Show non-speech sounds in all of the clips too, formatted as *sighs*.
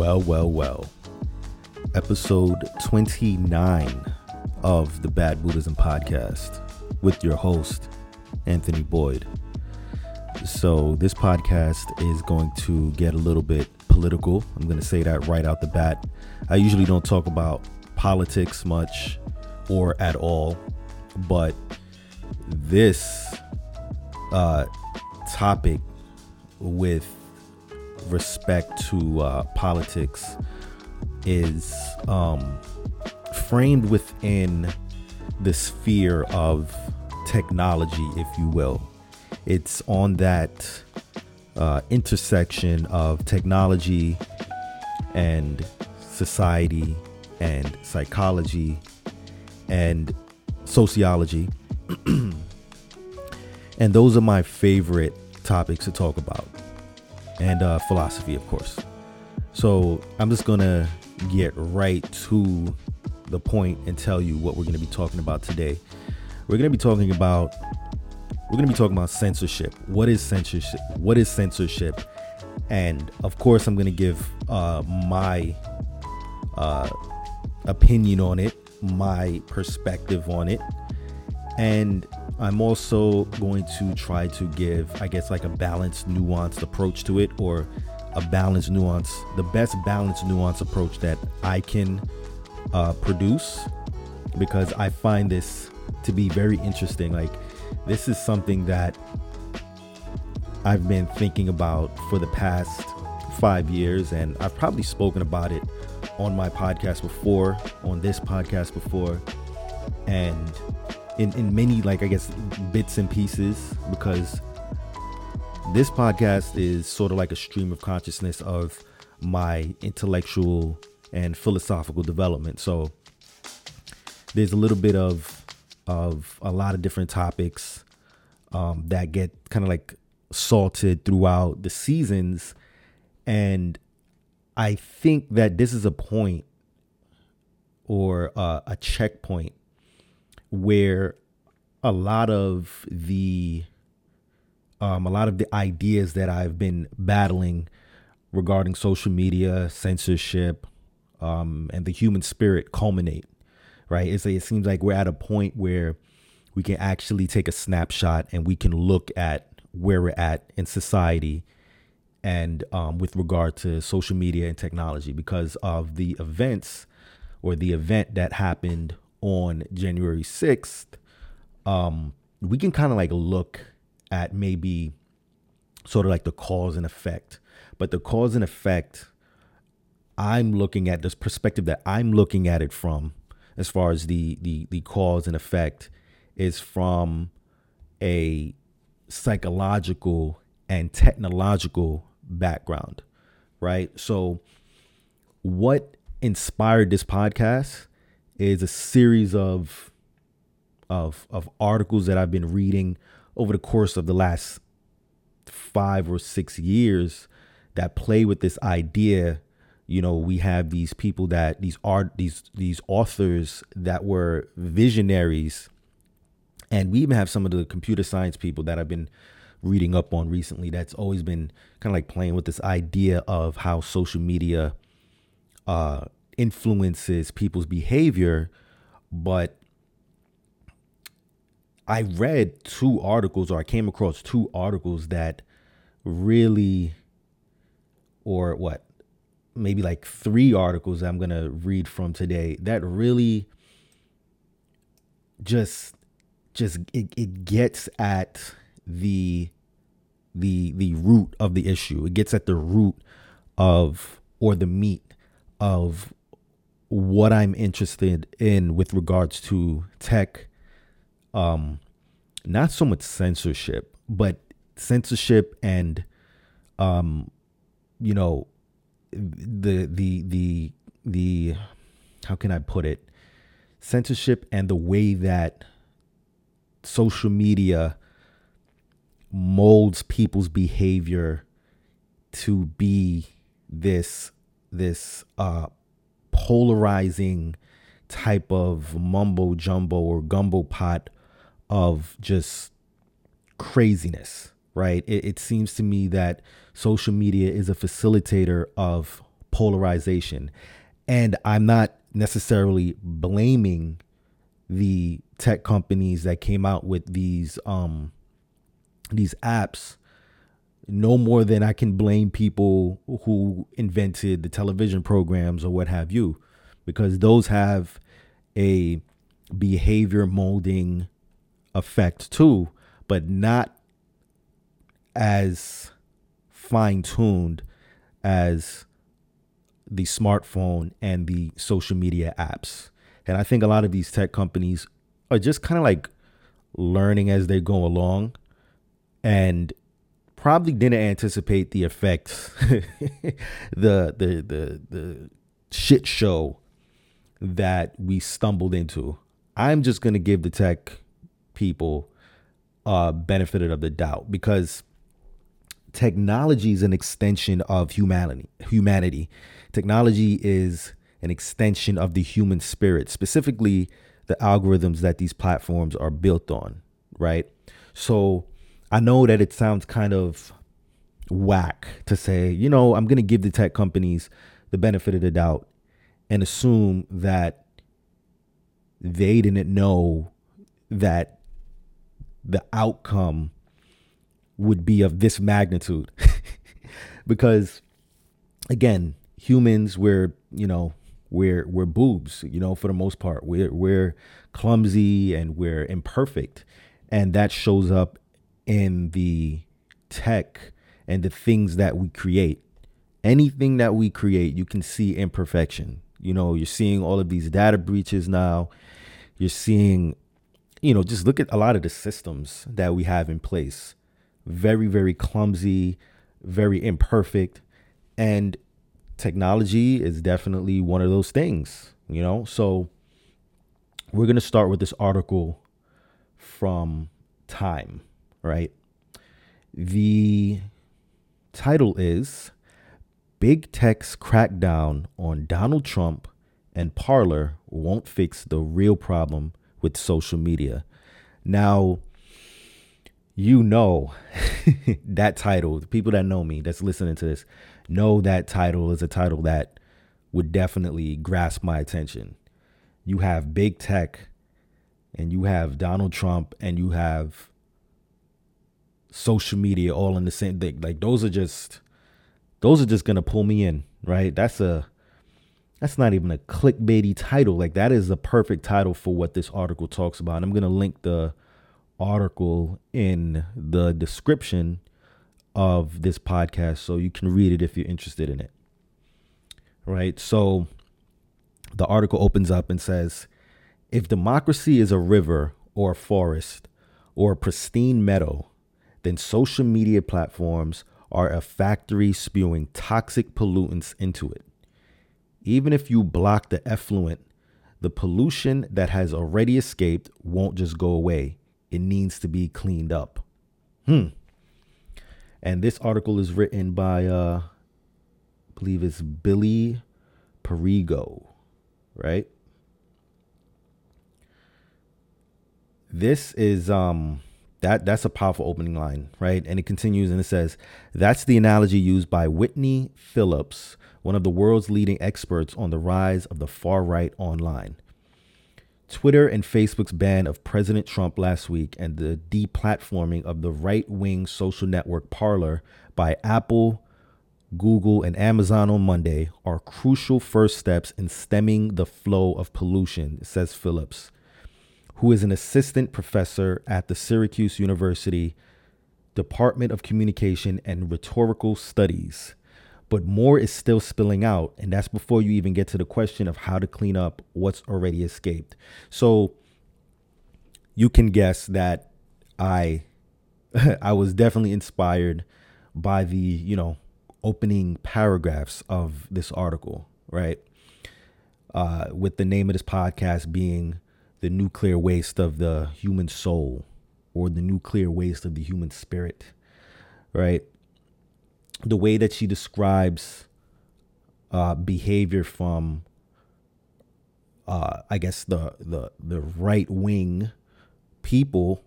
Well, well, well. Episode 29 of the Bad Buddhism Podcast with your host, Anthony Boyd. So, this podcast is going to get a little bit political. I'm going to say that right out the bat. I usually don't talk about politics much or at all, but this uh, topic with respect to uh, politics is um, framed within the sphere of technology, if you will. It's on that uh, intersection of technology and society and psychology and sociology. *clears throat* and those are my favorite topics to talk about and uh, philosophy, of course. So I'm just gonna get right to the point and tell you what we're gonna be talking about today. We're gonna be talking about we're gonna be talking about censorship. What is censorship? What is censorship? And of course, I'm gonna give uh, my uh, opinion on it, my perspective on it, and I'm also going to try to give, I guess, like a balanced, nuanced approach to it, or a balanced, nuance, the best balanced, nuanced approach that I can uh, produce, because I find this to be very interesting. Like, this is something that I've been thinking about for the past five years, and I've probably spoken about it on my podcast before, on this podcast before, and in, in many like I guess bits and pieces because this podcast is sort of like a stream of consciousness of my intellectual and philosophical development. So there's a little bit of of a lot of different topics um, that get kind of like salted throughout the seasons, and I think that this is a point or uh, a checkpoint where a lot of the um, a lot of the ideas that I've been battling regarding social media, censorship, um, and the human spirit culminate. Right? It's it seems like we're at a point where we can actually take a snapshot and we can look at where we're at in society and um, with regard to social media and technology because of the events or the event that happened on January 6th, um, we can kind of like look at maybe sort of like the cause and effect. But the cause and effect, I'm looking at this perspective that I'm looking at it from, as far as the the the cause and effect, is from a psychological and technological background, right? So, what inspired this podcast is a series of of of articles that I've been reading over the course of the last five or six years that play with this idea. You know, we have these people that these art these these authors that were visionaries, and we even have some of the computer science people that I've been reading up on recently. That's always been kind of like playing with this idea of how social media uh, influences people's behavior, but I read two articles or I came across two articles that really or what maybe like three articles I'm going to read from today that really just just it, it gets at the the the root of the issue. It gets at the root of or the meat of what I'm interested in with regards to tech. Um, not so much censorship, but censorship and, um, you know, the the the the how can I put it? Censorship and the way that social media molds people's behavior to be this this uh polarizing type of mumbo jumbo or gumbo pot of just craziness, right? It, it, seems to me that social media is a facilitator of polarization. And I'm not necessarily blaming the tech companies that came out with these um these apps no more than I can blame people who invented the television programs or what have you because those have a behavior molding effect too but not as fine tuned as the smartphone and the social media apps. And I think a lot of these tech companies are just kind of like learning as they go along and probably didn't anticipate the effects *laughs* the the the the shit show that we stumbled into. I'm just to give the tech people uh benefit of the doubt because technology is an extension of humanity humanity technology is an extension of the human spirit, specifically the algorithms that these platforms are built on, right? So I know that it sounds kind of whack to say, you know, I'm going to give the tech companies the benefit of the doubt and assume that they didn't know that the outcome would be of this magnitude. *laughs* because again, humans we're you know we're we're boobs you know for the most part we're we're clumsy and we're imperfect and that shows up in the tech and the things that we create. Anything that we create you can see imperfection. You know you're seeing all of these data breaches now. You're seeing you know just look at a lot of the systems that we have in place. Very very clumsy very imperfect. And technology is definitely one of those things, you know? So we're going to start with this article from Time, right? The title is Big Tech's Crackdown on Donald Trump and Parler Won't Fix the Real Problem with Social Media. Now, you know *laughs* that title, the people that know me that's listening to this, know that title is a title that would definitely grasp my attention. You have big tech and you have Donald Trump and you have social media all in the same thing. Like those are just those are just gonna pull me in, right? That's a that's not even a clickbaity title. Like that is the perfect title for what this article talks about. And I'm gonna link the article in the description of this podcast so you can read it if you're interested in it. Right? So the article opens up and says if democracy is a river or a forest or a pristine meadow, then social media platforms are a factory spewing toxic pollutants into it. Even if you block the effluent, the pollution that has already escaped won't just go away. It needs to be cleaned up. Hmm. And this article is written by, uh, I believe it's Billy Perigo, right? This is um that that's a powerful opening line, right? And it continues and it says, that's the analogy used by Whitney Phillips, one of the world's leading experts on the rise of the far right online. Twitter and Facebook's ban of President Trump last week and the deplatforming of the right wing social network Parler by Apple, Google, and Amazon on Monday are crucial first steps in stemming the flow of pollution, says Phillips, who is an assistant professor at the Syracuse University Department of Communication and Rhetorical Studies but more is still spilling out. And that's before you even get to the question of how to clean up what's already escaped. So you can guess that I *laughs* I was definitely inspired by the, you know, opening paragraphs of this article, right? Uh, with the name of this podcast being the nuclear waste of the human soul or the nuclear waste of the human spirit, right? the way that she describes uh, behavior from, uh, I guess the the the right wing people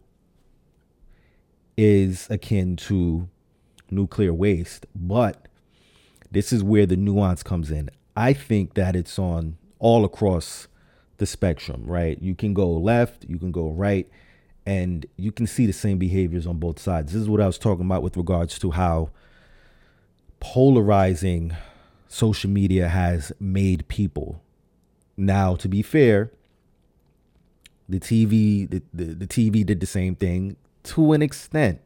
is akin to nuclear waste, but This is where the nuance comes in. I think that it's on all across the spectrum, right? You can go left, you can go right, and you can see the same behaviors on both sides. This is what I was talking about with regards to how polarizing social media has made people. Now, to be fair, the TV the, the, the TV did the same thing to an extent,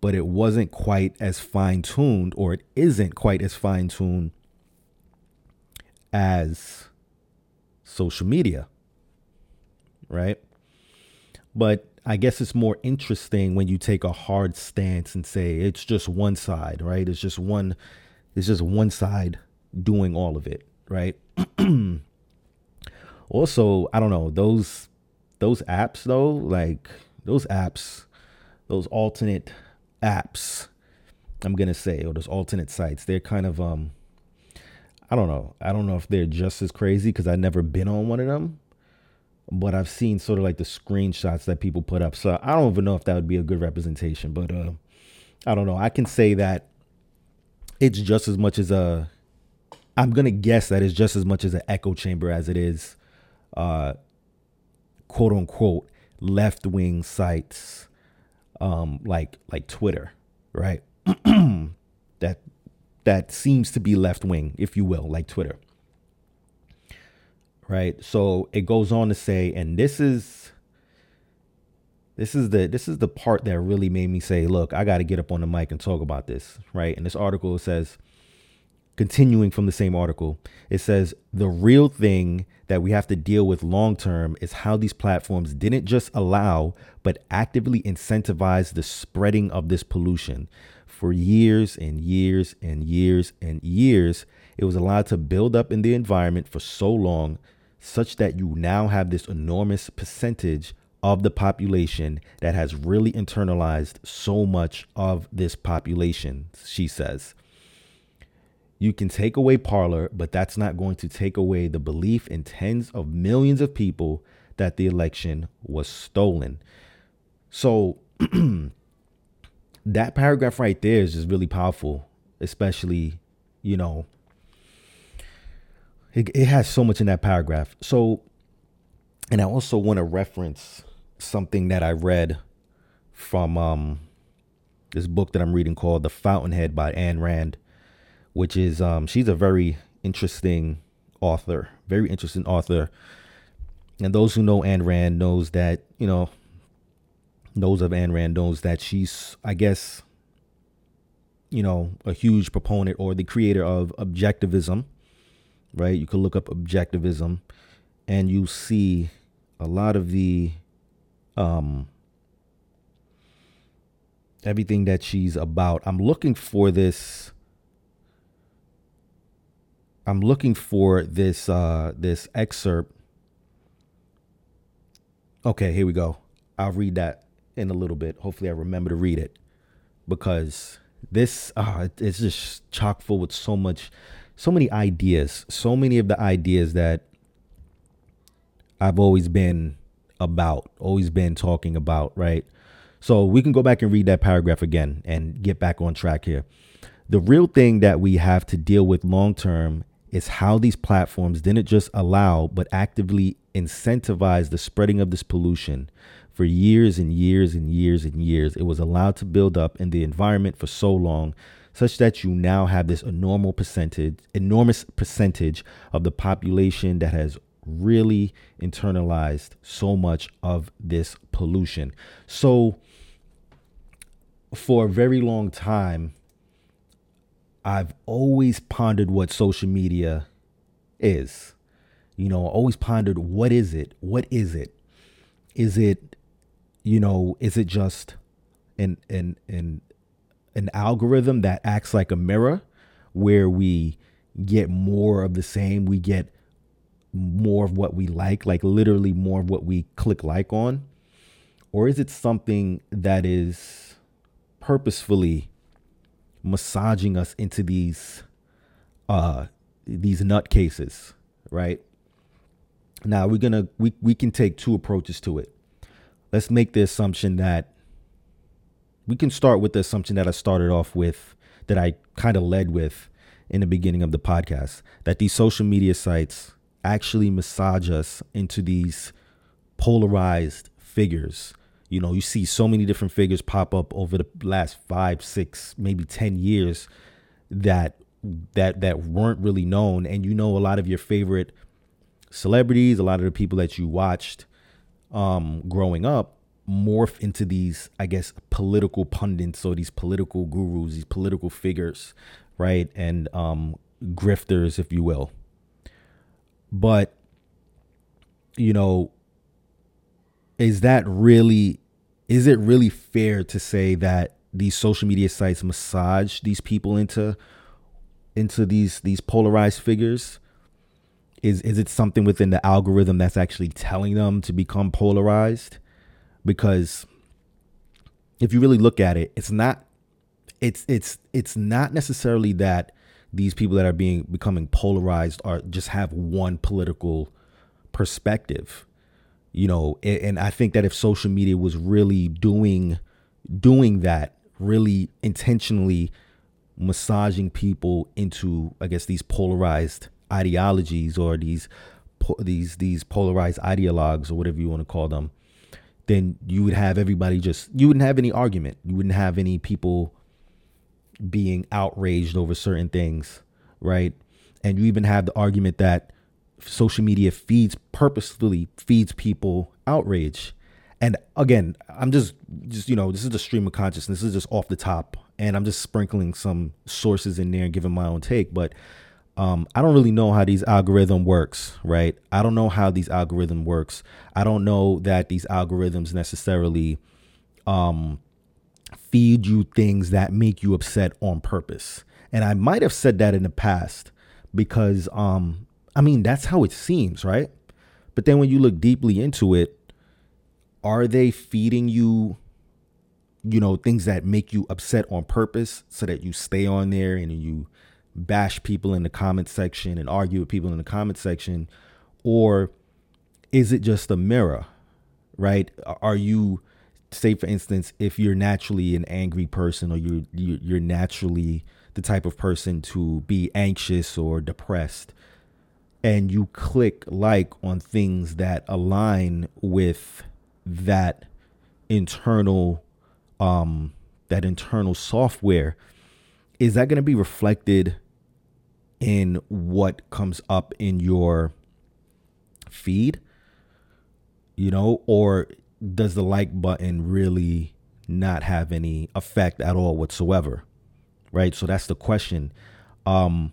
but it wasn't quite as fine tuned, or it isn't quite as fine tuned as social media. Right? But I guess it's more interesting when you take a hard stance and say it's just one side, right? It's just one it's just one side doing all of it, right? *clears throat* also, I don't know, those those apps though, like those apps, those alternate apps, I'm gonna say, or those alternate sites, they're kind of um I don't know. I don't know if they're just as crazy because I've never been on one of them but I've seen sort of like the screenshots that people put up. So I don't even know if that would be a good representation, but uh, I don't know. I can say that it's just as much as a. I'm gonna guess that it's just as much as an echo chamber as it is, uh, quote unquote, left wing sites, um, like like Twitter, right? *clears throat* that that seems to be left wing, if you will, like Twitter right? So it goes on to say, and this is this is the this is the part that really made me say, look, I got to get up on the mic and talk about this, right? And this article says, continuing from the same article, it says the real thing that we have to deal with long term is how these platforms didn't just allow but actively incentivize the spreading of this pollution. For years and years and years and years, it was allowed to build up in the environment for so long such that you now have this enormous percentage of the population that has really internalized so much of this population, she says. You can take away Parler, but that's not going to take away the belief in tens of millions of people that the election was stolen. So, *clears throat* that paragraph right there is just really powerful, especially, you know, it, it has so much in that paragraph. So, and I also want to reference something that I read from um, this book that I'm reading called The Fountainhead by Ayn Rand, which is um, she's a very interesting author, very interesting author. And those who know Ayn Rand knows that, you know, those of Ayn Rand knows that she's, I guess, you know, a huge proponent or the creator of objectivism, right? You could look up objectivism and you see a lot of the um everything that she's about. I'm looking for this I'm looking for this uh this excerpt. Okay, here we go. I'll read that in a little bit. Hopefully I remember to read it because this uh it's just chock full with so much so many ideas, so many of the ideas that I've always been about, always been talking about, right? So we can go back and read that paragraph again and get back on track here. The real thing that we have to deal with long term is how these platforms didn't just allow, but actively incentivize the spreading of this pollution for years and years and years and years. It was allowed to build up in the environment for so long such that you now have this enormous percentage, enormous percentage of the population that has really internalized so much of this pollution. So, for a very long time, I've always pondered what social media is. You know, always pondered what is it? What is it? Is it, you know, is it just an an an an algorithm that acts like a mirror where we get more of the same, we get more of what we like, like literally more of what we click like on? Or is it something that is purposefully massaging us into these uh these nutcases, right? Now we're gonna we, we can take two approaches to it. Let's make the assumption that we can start with the assumption that I started off with, that I kind of led with, in the beginning of the podcast that these social media sites actually massage us into these polarized figures. You know, you see so many different figures pop up over the last five, six, maybe 10 years that that that weren't really known and you know a lot of your favorite celebrities a lot of the people that you watched um growing up morph into these i guess political pundits or these political gurus these political figures right and um grifters if you will but you know is that really is it really fair to say that these social media sites massage these people into into these these polarized figures? Is is it something within the algorithm that's actually telling them to become polarized? Because if you really look at it, it's not it's it's it's not necessarily that these people that are being becoming polarized are just have one political perspective you know and i think that if social media was really doing doing that really intentionally massaging people into I guess these polarized ideologies or these these these polarized ideologues or whatever you want to call them then you would have everybody just you wouldn't have any argument. You wouldn't have any people being outraged over certain things right? And you even have the argument that social media feeds purposefully feeds people outrage. And again i'm just just you know this is the stream of consciousness. This is just off the top. And I'm just sprinkling some sources in there and giving my own take. But um, I don't really know how these algorithm works, right? I don't know how these algorithm works. I don't know that these algorithms necessarily um, feed you things that make you upset on purpose. And I might have said that in the past because, um, I mean, that's how it seems, right? But then when you look deeply into it, are they feeding you you know, things that make you upset on purpose so that you stay on there and you bash people in the comment section and argue with people in the comment section? Or is it just a mirror, right? Are you, say for instance, if you're naturally an angry person or you're, you're naturally the type of person to be anxious or depressed, and you click like on things that align with that internal um, that internal software, is that going to be reflected in what comes up in your feed? You know, or does the like button really not have any effect at all whatsoever? Right? So that's the question. Um,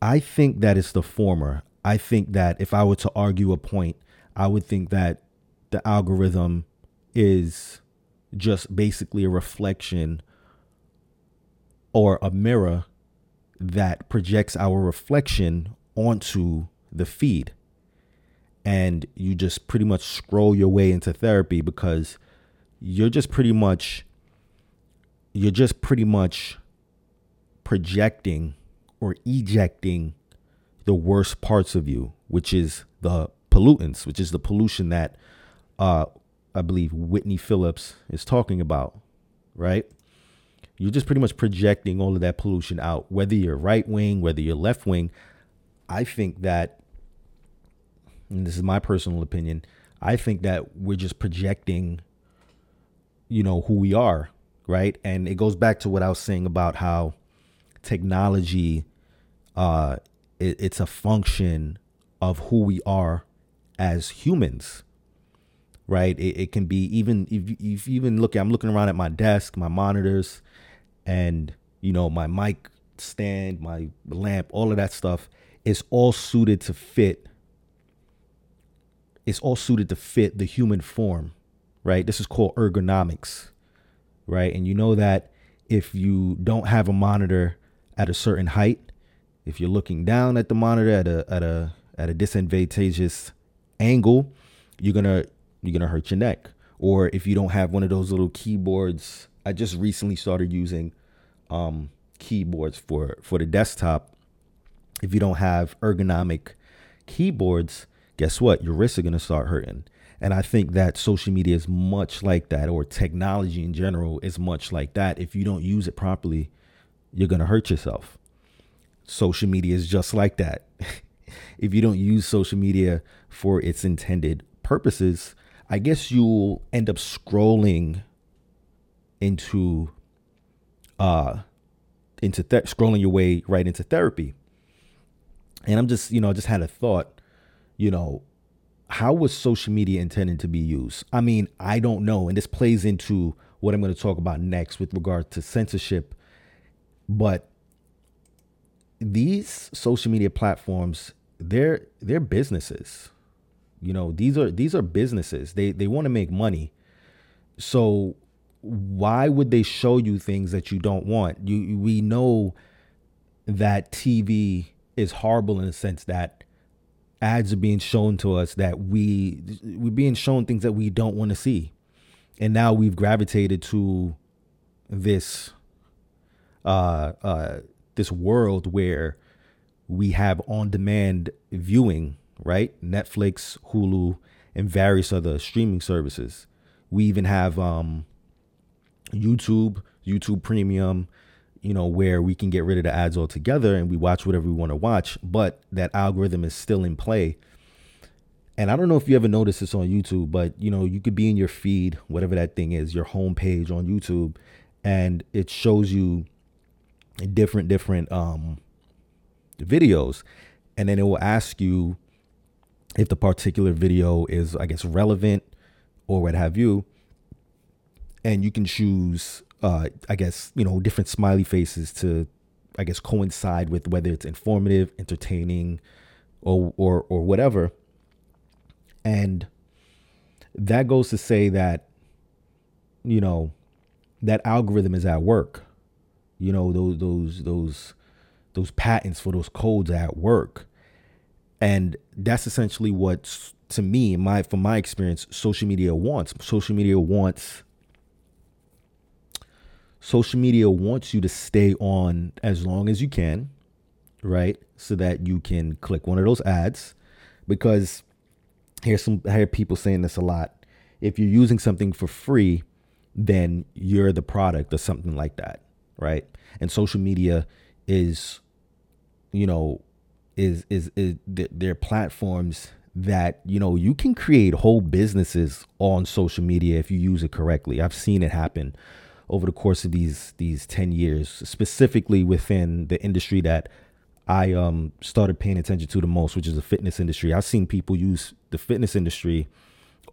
I think that it's the former. I think that if I were to argue a point, I would think that the algorithm is just basically a reflection or a mirror that projects our reflection onto the feed. And you just pretty much scroll your way into therapy because you're just pretty much you're just pretty much projecting or ejecting the worst parts of you, which is the pollutants, which is the pollution that uh, I believe Whitney Phillips is talking about, right? You're just pretty much projecting all of that pollution out, whether you're right wing, whether you're left wing. I think that, and this is my personal opinion, I think that we're just projecting, you know, who we are, right? And it goes back to what I was saying about how technology, uh, it, it's a function of who we are as humans right? It, it can be even if, if you even look, I'm looking around at my desk, my monitors, and you know my mic stand, my lamp, all of that stuff is all suited to fit. It's all suited to fit the human form, right? This is called ergonomics, right? And you know that if you don't have a monitor at a certain height, if you're looking down at the monitor at a at a at a disadvantageous angle, you're gonna you're gonna hurt your neck. Or if you don't have one of those little keyboards, I just recently started using um, keyboards for for the desktop. If you don't have ergonomic keyboards, guess what? Your wrists are gonna start hurting. And I think that social media is much like that, or technology in general is much like that. If you don't use it properly, you're gonna hurt yourself. social media is just like that. *laughs* if you don't use social media for its intended purposes, I guess you'll end up scrolling into uh into th- scrolling your way right into therapy. And I'm just, you know, I just had a thought, you know, how was social media intended to be used? I mean, I don't know. And this plays into what I'm going to talk about next with regard to censorship. But these social media platforms, they're they're businesses. You know, these are these are businesses. They they want to make money. So why would they show you things that you don't want? You we know that TV is horrible in the sense that ads are being shown to us that we we're being shown things that we don't want to see. And now we've gravitated to this uh uh this world where we have on demand viewing, right? Netflix, Hulu, and various other streaming services. We even have um YouTube, YouTube Premium, you know, where we can get rid of the ads altogether and we watch whatever we want to watch, but that algorithm is still in play. And I don't know if you ever noticed this on YouTube, but you know, you could be in your feed, whatever that thing is, your homepage on YouTube, and it shows you different different um videos and then it will ask you if the particular video is I guess relevant or what have you and you can choose uh, I guess you know different smiley faces to I guess coincide with whether it's informative, entertaining, or or or whatever. And that goes to say that you know that algorithm is at work. You know those those those those patents for those codes at work. And that's essentially what to me, my from my experience, social media wants. Social media wants social media wants you to stay on as long as you can, right? So that you can click one of those ads. Because here's some I hear people saying this a lot. If you're using something for free, then you're the product or something like that, right? And social media is, you know, is is is they're platforms that you know you can create whole businesses on social media if you use it correctly. I've seen it happen over the course of these these 10 years specifically within the industry that I um started paying attention to the most which is the fitness industry. I've seen people use the fitness industry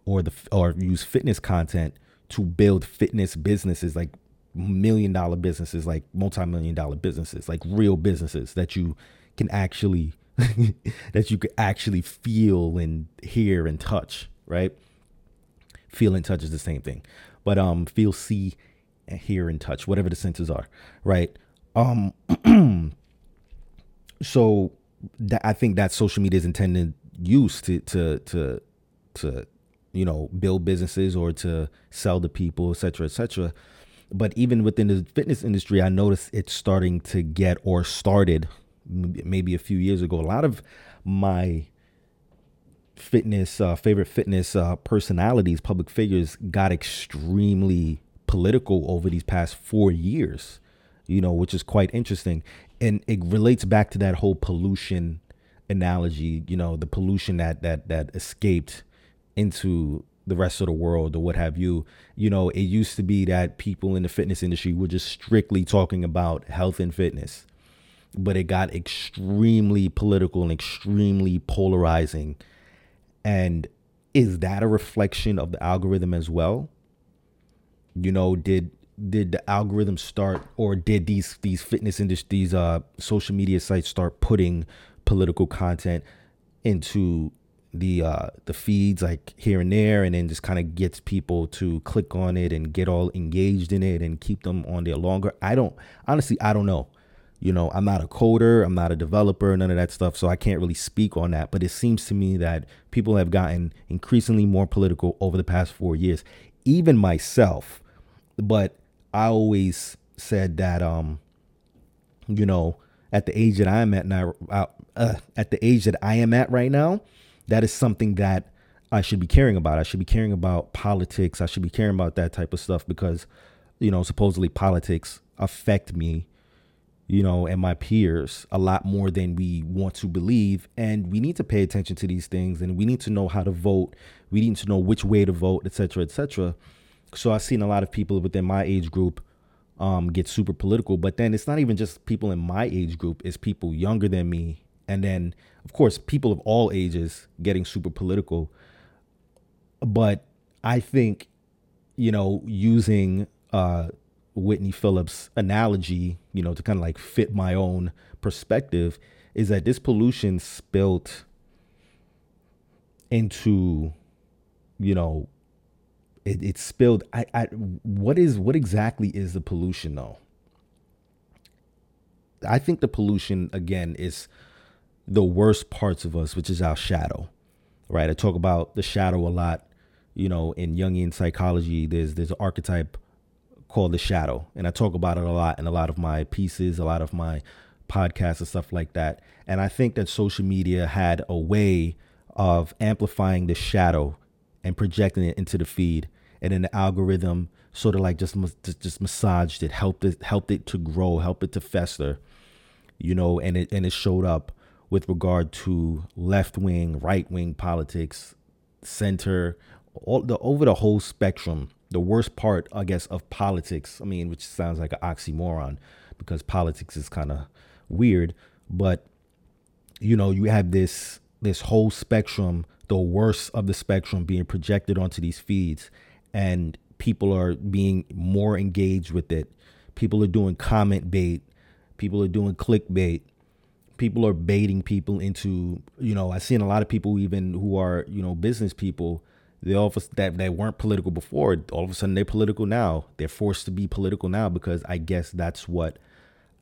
or the or use fitness content to build fitness businesses like million dollar businesses like multi-million dollar businesses like real businesses that you can actually *laughs* that you could actually feel and hear and touch right? Feel and touch is the same thing. But um feel see hear and touch, whatever the senses are, right? Um, *clears throat* so that, I think that social media is intended use to to to to you know build businesses or to sell to people, etc., etc. But even within the fitness industry, I noticed it's starting to get or started maybe a few years ago. A lot of my fitness uh, favorite fitness uh, personalities, public figures, got extremely political over these past four years, you know, which is quite interesting. And it relates back to that whole pollution analogy, you know, the pollution that that that escaped into the rest of the world or what have you. You know, it used to be that people in the fitness industry were just strictly talking about health and fitness. But it got extremely political and extremely polarizing. And is that a reflection of the algorithm as well? You know did did the algorithm start or did these these fitness industries these uh social media sites start putting political content into the uh the feeds like here and there and then just kind of gets people to click on it and get all engaged in it and keep them on there longer? I don't honestly i don't know. You know i'm not a coder i'm not a developer none of that stuff so i can't really speak on that but it seems to me that people have gotten increasingly more political over the past four years even myself but I always said that um you know at the age that I'm at now uh, uh, at the age that I am at right now that is something that I should be caring about. I should be caring about politics. I should be caring about that type of stuff because you know supposedly politics affect me you know, and my peers a lot more than we want to believe. And we need to pay attention to these things and we need to know how to vote. We need to know which way to vote, et cetera, et cetera. So I've seen a lot of people within my age group um, get super political, but then it's not even just people in my age group, it's people younger than me. And then, of course, people of all ages getting super political. But I think, you know, using uh, Whitney Phillips analogy, you know, to kind of like fit my own perspective, is that this pollution spilt into, you know, it, it spilled. I, I, what is, what exactly is the pollution though? I think the pollution again is the worst parts of us, which is our shadow, right? I talk about the shadow a lot, you know, in Jungian psychology. There's there's an archetype called the shadow. And I talk about it a lot in a lot of my pieces, a lot of my podcasts and stuff like that. And I think that social media had a way of amplifying the shadow and projecting it into the feed. And then the algorithm sort of like just just, just massaged it, helped it helped it to grow, helped it to fester. You know, and it and it showed up with regard to left wing, right wing politics, center, all the over the whole spectrum the worst part, I guess, of politics. I mean, which sounds like an oxymoron because politics is kind of weird, but you know, you have this this whole spectrum, the worst of the spectrum being projected onto these feeds and people are being more engaged with it. People are doing comment bait, people are doing clickbait. People are baiting people into, you know, I've seen a lot of people even who are, you know, business people they all of that they weren't political before all of a sudden they're political now they're forced to be political now because i guess that's what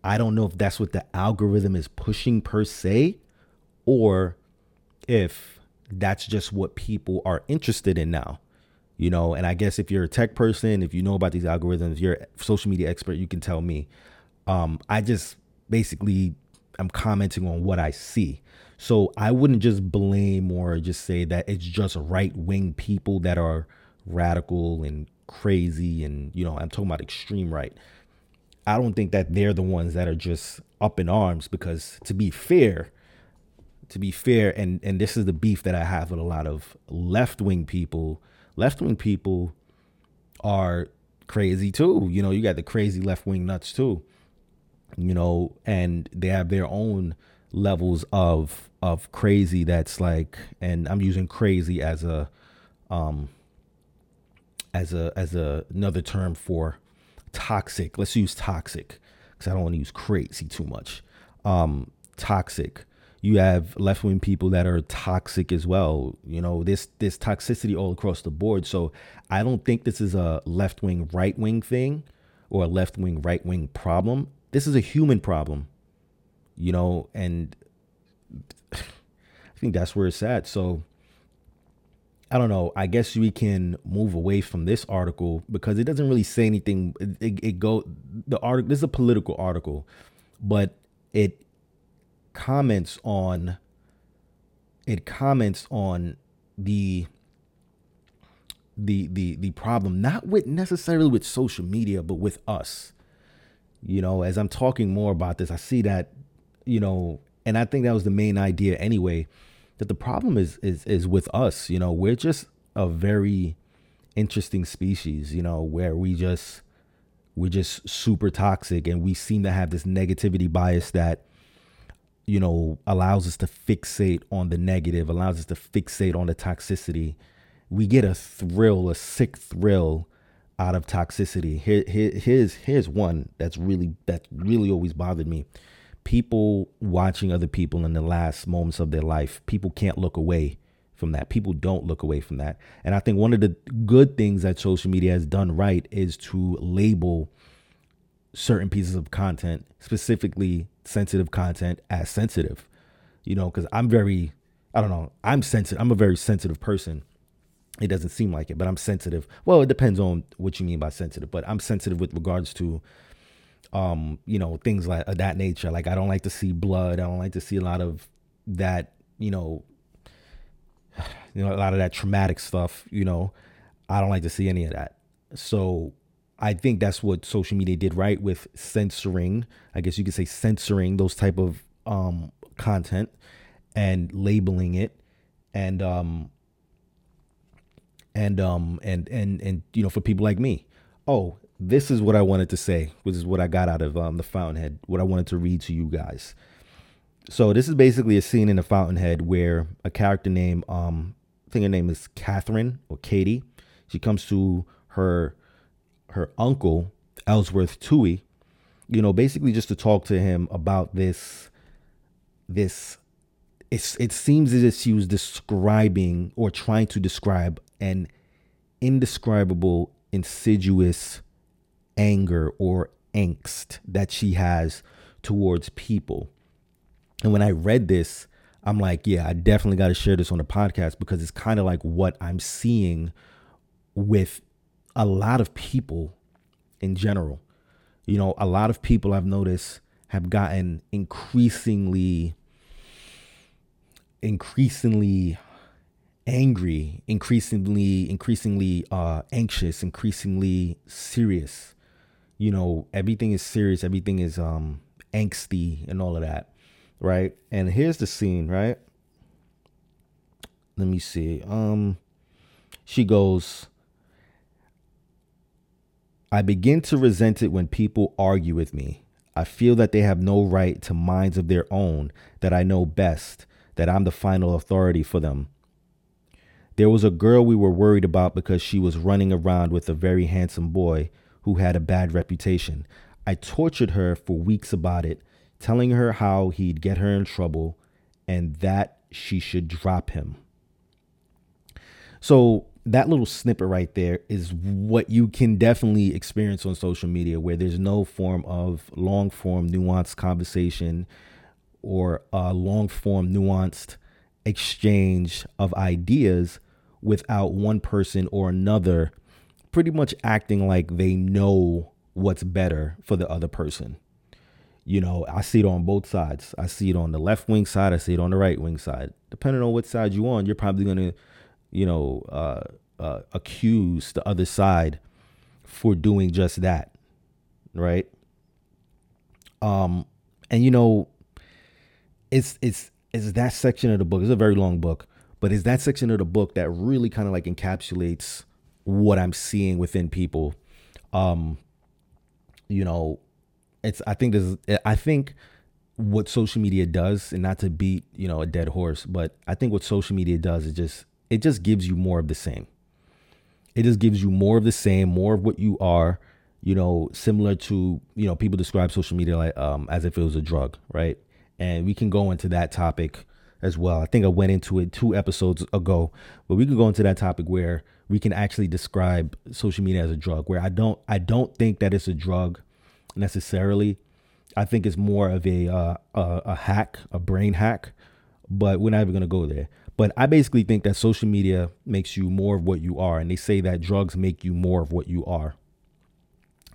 i don't know if that's what the algorithm is pushing per se or if that's just what people are interested in now you know? And i guess if you're a tech person if you know about these algorithms you're a social media expert you can tell me. Um i just basically i'm commenting on what i see. So I wouldn't just blame or just say that it's just right wing people that are radical and crazy and you know I'm talking about extreme right. I don't think that they're the ones that are just up in arms because to be fair, to be fair, and and this is the beef that I have with a lot of left wing people. Left wing people are crazy too. You know, you got the crazy left wing nuts too. You know, and they have their own levels of of crazy that's like and I'm using crazy as a um as a as a another term for toxic. Let's use toxic cuz I don't want to use crazy too much. Um toxic. You have left-wing people that are toxic as well. You know, this this toxicity all across the board. So I don't think this is a left-wing right-wing thing or a left-wing right-wing problem. This is a human problem you know, and *sighs* I think that's where it's at. So I don't know. I guess we can move away from this article because it doesn't really say anything. It, it, it go the article. This is a political article, but it comments on it comments on the the the the problem not with necessarily with social media but with us. You know as i'm talking more about this i see that you know, and I think that was the main idea anyway, that the problem is is is with us, you know, we're just a very interesting species, you know, where we just we're just super toxic and we seem to have this negativity bias that you know allows us to fixate on the negative, allows us to fixate on the toxicity. We get a thrill, a sick thrill out of toxicity. Here, here, here's here's one that's really that really always bothered me people watching other people in the last moments of their life, people can't look away from that. People don't look away from that. And I think one of the good things that social media has done right is to label certain pieces of content, specifically sensitive content, as sensitive. You know, because I'm very, I don't know, I'm sensitive. I'm a very sensitive person. It doesn't seem like it, but I'm sensitive. Well, it depends on what you mean by sensitive, but I'm sensitive with regards to um, you know, things like of that nature. Like I don't like to see blood. I don't like to see a lot of that, you know, *sighs* you know, a lot of that traumatic stuff, you know. I don't like to see any of that. So I think that's what social media did right with censoring. I guess you could say censoring those type of um, content and labeling it, and um, and um, and and and you know, for people like me, oh, this is what I wanted to say. This is what I got out of um, the Fountainhead. What I wanted to read to you guys. So this is basically a scene in the Fountainhead where a character named um, I think her name is Catherine or Katie. She comes to her her uncle Ellsworth Toohey, you know, basically just to talk to him about this this it's it seems as if she was describing or trying to describe an indescribable insidious anger or angst that she has towards people. And when I read this, I'm like, yeah, I definitely got to share this on the podcast because it's kind of like what I'm seeing with a lot of people in general. You know, a lot of people I've noticed have gotten increasingly increasingly angry, increasingly increasingly uh anxious, increasingly serious. You know, everything is serious, everything is um angsty and all of that, right? And here's the scene, right? Let me see. Um she goes I begin to resent it when people argue with me. I feel that they have no right to minds of their own, that I know best, that I'm the final authority for them. There was a girl we were worried about because she was running around with a very handsome boy who had a bad reputation. I tortured her for weeks about it, telling her how he'd get her in trouble and that she should drop him. So that little snippet right there is what you can definitely experience on social media where there's no form of long form nuanced conversation or a long form nuanced exchange of ideas without one person or another pretty much acting like they know what's better for the other person. You know, I see it on both sides. I see it on the left wing side, I see it on the right wing side. Depending on what side you're on, you're probably going to you know, uh, uh, accuse the other side for doing just that, right? Um, and you know, it's it's it's that section of the book. It's a very long book, but it's that section of the book that really kind of like encapsulates what I'm seeing within people. Um, you know, it's I think there's I think what social media does, and not to beat you know a dead horse, but I think what social media does is just it just gives you more of the same. It just gives you more of the same, more of what you are, you know, similar to, you know, people describe social media like um as if it was a drug, right? And we can go into that topic as well. I think I went into it two episodes ago, but we can go into that topic where we can actually describe social media as a drug where I don't I don't think that it's a drug necessarily. I think it's more of a uh, a, a hack, a brain hack, but we're not even going to go there. But I basically think that social media makes you more of what you are. And they say that drugs make you more of what you are.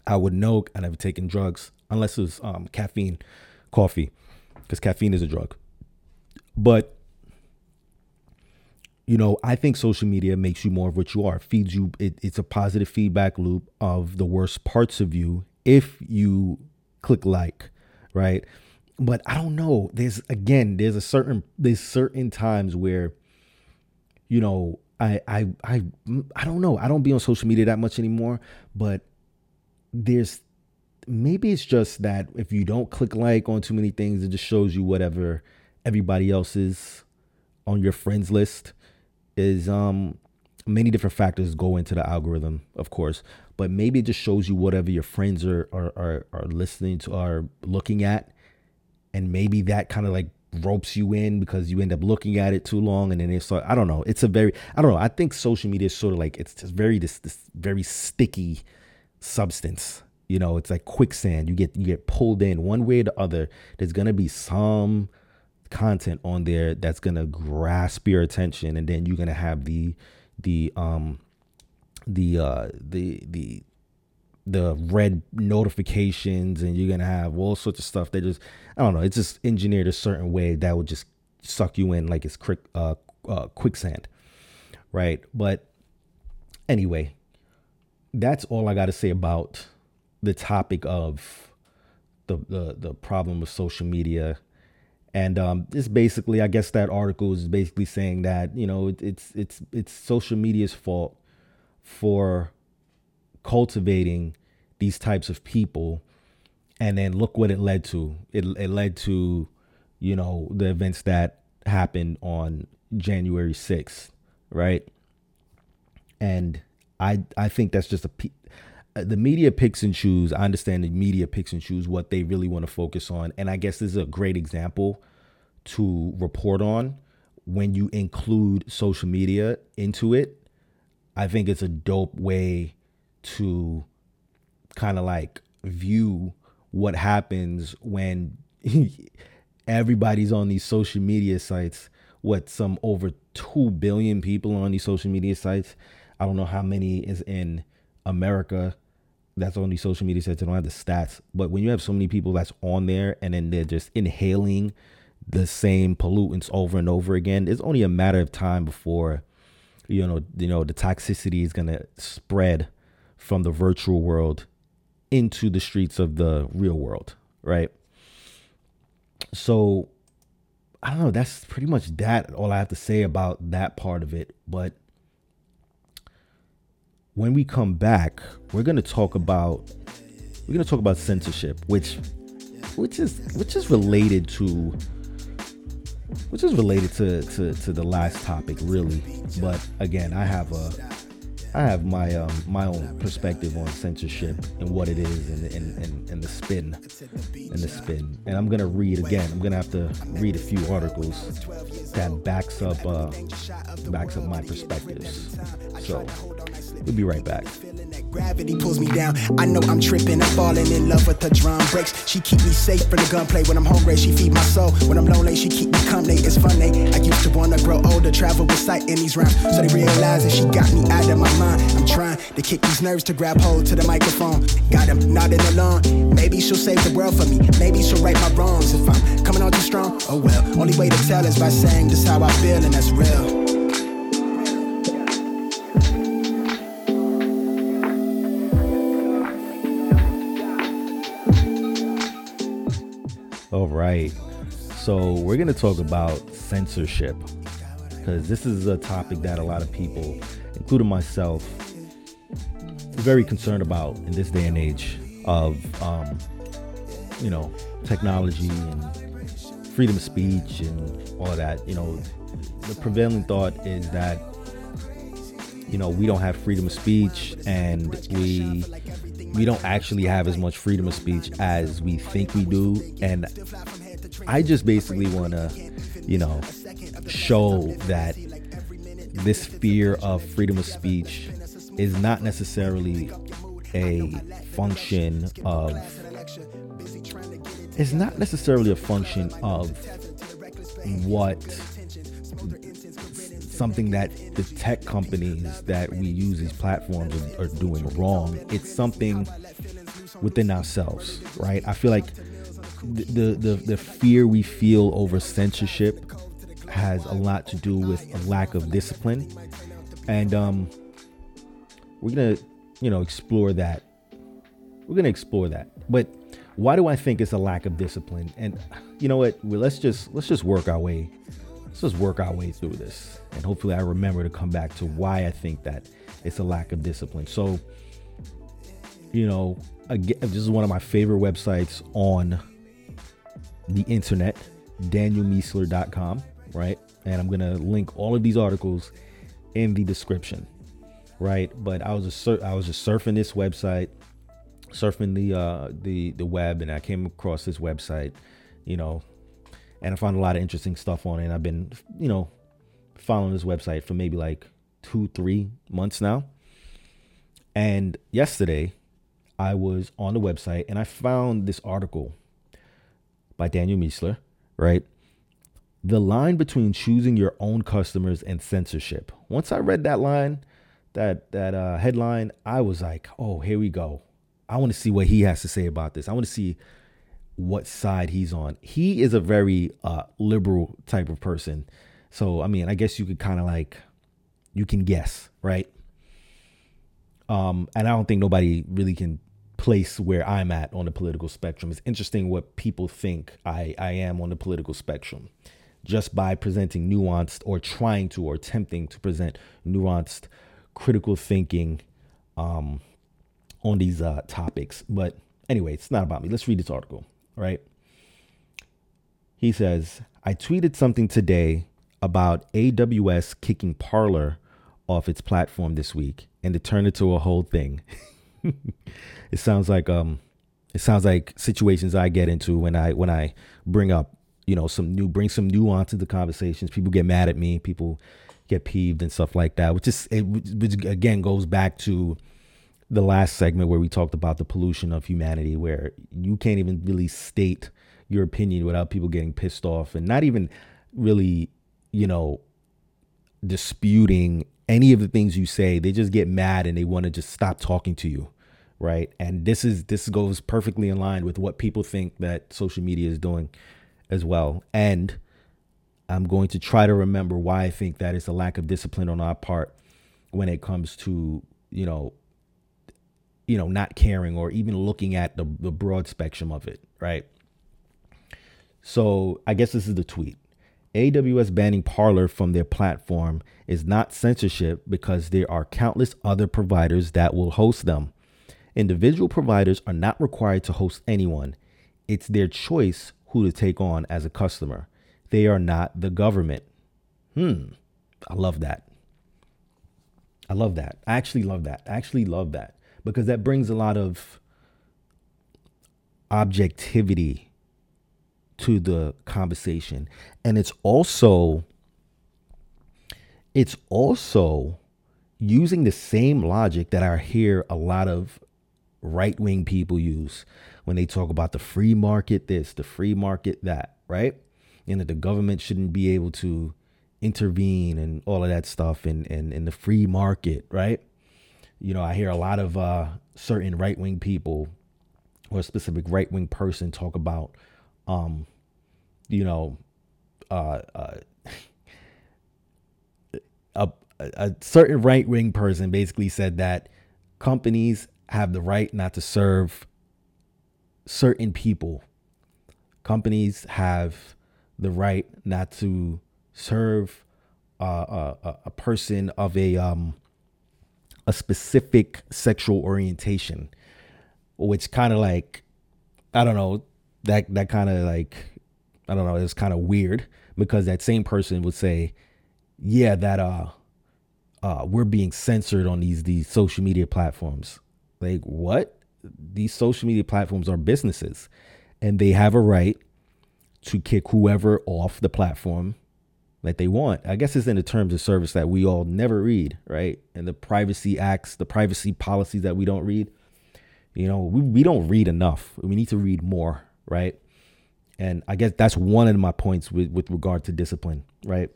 I would know I never taken drugs unless it was um, caffeine, coffee, because caffeine is a drug. But, you know, I think social media makes you more of what you are, feeds you, it, it's a positive feedback loop of the worst parts of you if you click like, right? But I don't know. There's again, there's a certain there's certain times where, you know, I I I I don't know. I don't be on social media that much anymore, but there's maybe it's just that if you don't click like on too many things, it just shows you whatever everybody else is on your friends list is um many different factors go into the algorithm, of course, but maybe it just shows you whatever your friends are are are, are listening to are looking at and maybe that kind of like ropes you in because you end up looking at it too long and then it's so I don't know. It's a very I don't know. I think social media is sort of like it's just very this this very sticky substance. You know, it's like quicksand. You get you get pulled in one way or the other. There's gonna be some content on there that's gonna grasp your attention and then you're gonna have the the um the uh the the the red notifications and you're gonna have all sorts of stuff that just I don't know it's just engineered a certain way that would just suck you in like it's quick uh, uh, quicksand right but anyway that's all I got to say about the topic of the the the problem of social media. And um, it's basically, I guess that article is basically saying that you know it, it's it's it's social media's fault for cultivating these types of people, and then look what it led to. It it led to, you know, the events that happened on January sixth, right? And I I think that's just a uh, the media picks and choose. I understand the media picks and choose what they really want to focus on, and I guess this is a great example to report on when you include social media into it. I think it's a dope way to kind of like view what happens when *laughs* everybody's on these social media sites. What some over 2 billion people on these social media sites. I don't know how many is in America that's on these social media sites. I don't have the stats, but when you have so many people that's on there and then they're just inhaling the same pollutants over and over again, it's only a matter of time before you know you know the toxicity is gonna spread from the virtual world into the streets of the real world, right? So I don't know, that's pretty much that all I have to say about that part of it, but when we come back, we're gonna talk about we're gonna talk about censorship, which which is which is related to which is related to, to, to the last topic really. But again, I have a I have my um, my own perspective on censorship and what it is and, and, and, and the spin and the spin. And I'm gonna read again. I'm gonna have to read a few articles that backs up uh, backs up my perspectives. So we'll be right back. Gravity pulls me down. I know I'm tripping. I'm falling in love with drum breaks. She keep me safe from the gunplay. When I'm hungry, she feed my soul. When I'm lonely, she keep me company. It's funny. I used to wanna grow older, travel with sight in these rhymes. So they realize that she got me out of my mind. I'm trying to kick these nerves to grab hold to the microphone. Got them nodding along. Maybe she'll save the world for me. Maybe she'll right my wrongs if I'm coming on too strong. Oh well. Only way to tell is by saying this how I feel, and that's real. All right. So, we're going to talk about censorship because this is a topic that a lot of people, including myself, very concerned about in this day and age of, um, you know, technology and freedom of speech and all of that. You know, the prevailing thought is that, you know, we don't have freedom of speech and we we don't actually have as much freedom of speech as we think we do. And I just basically want to, you know, show that this fear of freedom of speech is not necessarily a function of it's not necessarily a function of what something that the tech companies that we use these platforms are, are doing wrong. It's something within ourselves, right? I feel like the, the the fear we feel over censorship has a lot to do with a lack of discipline, and um, we're gonna you know explore that. We're gonna explore that, but why do I think it's a lack of discipline? And you know what? Well, let's just let's just work our way let's just work our way through this. And hopefully, I remember to come back to why I think that it's a lack of discipline. So, you know, again, this is one of my favorite websites on the internet, danielmiessler.com, right? And I'm to link all of these articles in the description, right? But I was just I was just surfing this website, surfing the uh the the web and I came across this website, you know, and I found a lot of interesting stuff on it. And I've been, you know, following this website for maybe like two, three months now. And yesterday, I was on the website and I found this article by Daniel Miessler, right? The line between choosing your own customers and censorship. Once I read that line, that that uh, headline, I was like, "Oh, here we go. I want to see what he has to say about this. I want to see what side he's on. He is a very uh, liberal type of person. So, I mean, I guess you could kind of like, you can guess, right? Um, and I don't think nobody really can place where I'm at on the political spectrum. It's interesting what people think I, I am on the political spectrum just by presenting nuanced or trying to or attempting to present nuanced critical thinking um, on these uh, topics. But anyway, it's not about me. Let's read this article, right? He says, I tweeted something today about AWS kicking Parler off its platform this week and it turned into a whole thing. *laughs* it sounds like um it sounds like situations I get into when I when I bring up, you know, some new bring some nuance to the conversations. People get mad at me, people get peeved and stuff like that, which is it which again goes back to the last segment where we talked about the pollution of humanity where you can't even really state your opinion without people getting pissed off and not even really, you know, disputing any of the things you say. They just get mad and they want to just stop talking to you. Right. And this is this goes perfectly in line with what people think that social media is doing as well. And I'm going to try to remember why I think that it's a lack of discipline on our part when it comes to, you know, you know, not caring or even looking at the, the broad spectrum of it, right? So I guess this is the tweet. AWS banning Parler from their platform is not censorship because there are countless other providers that will host them. Individual providers are not required to host anyone. It's their choice who to take on as a customer. They are not the government. Hmm. I love that. I love that. I actually love that. I actually love that because that brings a lot of objectivity to the conversation and it's also it's also using the same logic that I hear a lot of right-wing people use when they talk about the free market this, the free market that, right? And that the government shouldn't be able to intervene and all of that stuff in in, in the free market, right? You know, I hear a lot of uh, certain right-wing people or a specific right-wing person talk about um, you know, uh, uh, *laughs* a, a certain right wing person basically said that companies have the right not to serve certain people. Companies have the right not to serve uh, a, a person of a um, a specific sexual orientation, which kind of like I don't know that that kind of like I don't know, it's kind of weird because that same person would say, yeah, that uh uh we're being censored on these these social media platforms. Like what? These social media platforms are businesses and they have a right to kick whoever off the platform that they want. I guess it's in the terms of service that we all never read, right? And the privacy acts, the privacy policies that we don't read. You know, we, we don't read enough. We need to read more, right? And I guess that's one of my points with, with regard to discipline, right?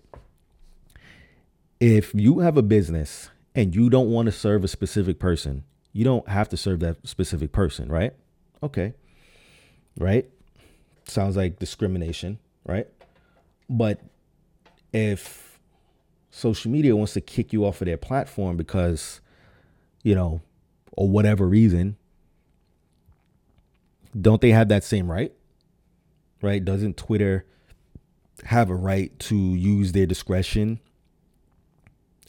If you have a business and you don't want to serve a specific person, you don't have to serve that specific person, right? Okay. Right? Sounds like discrimination, right? But if social media wants to kick you off of their platform because, you know, or whatever reason, don't they have that same right? right? Doesn't Twitter have a right to use their discretion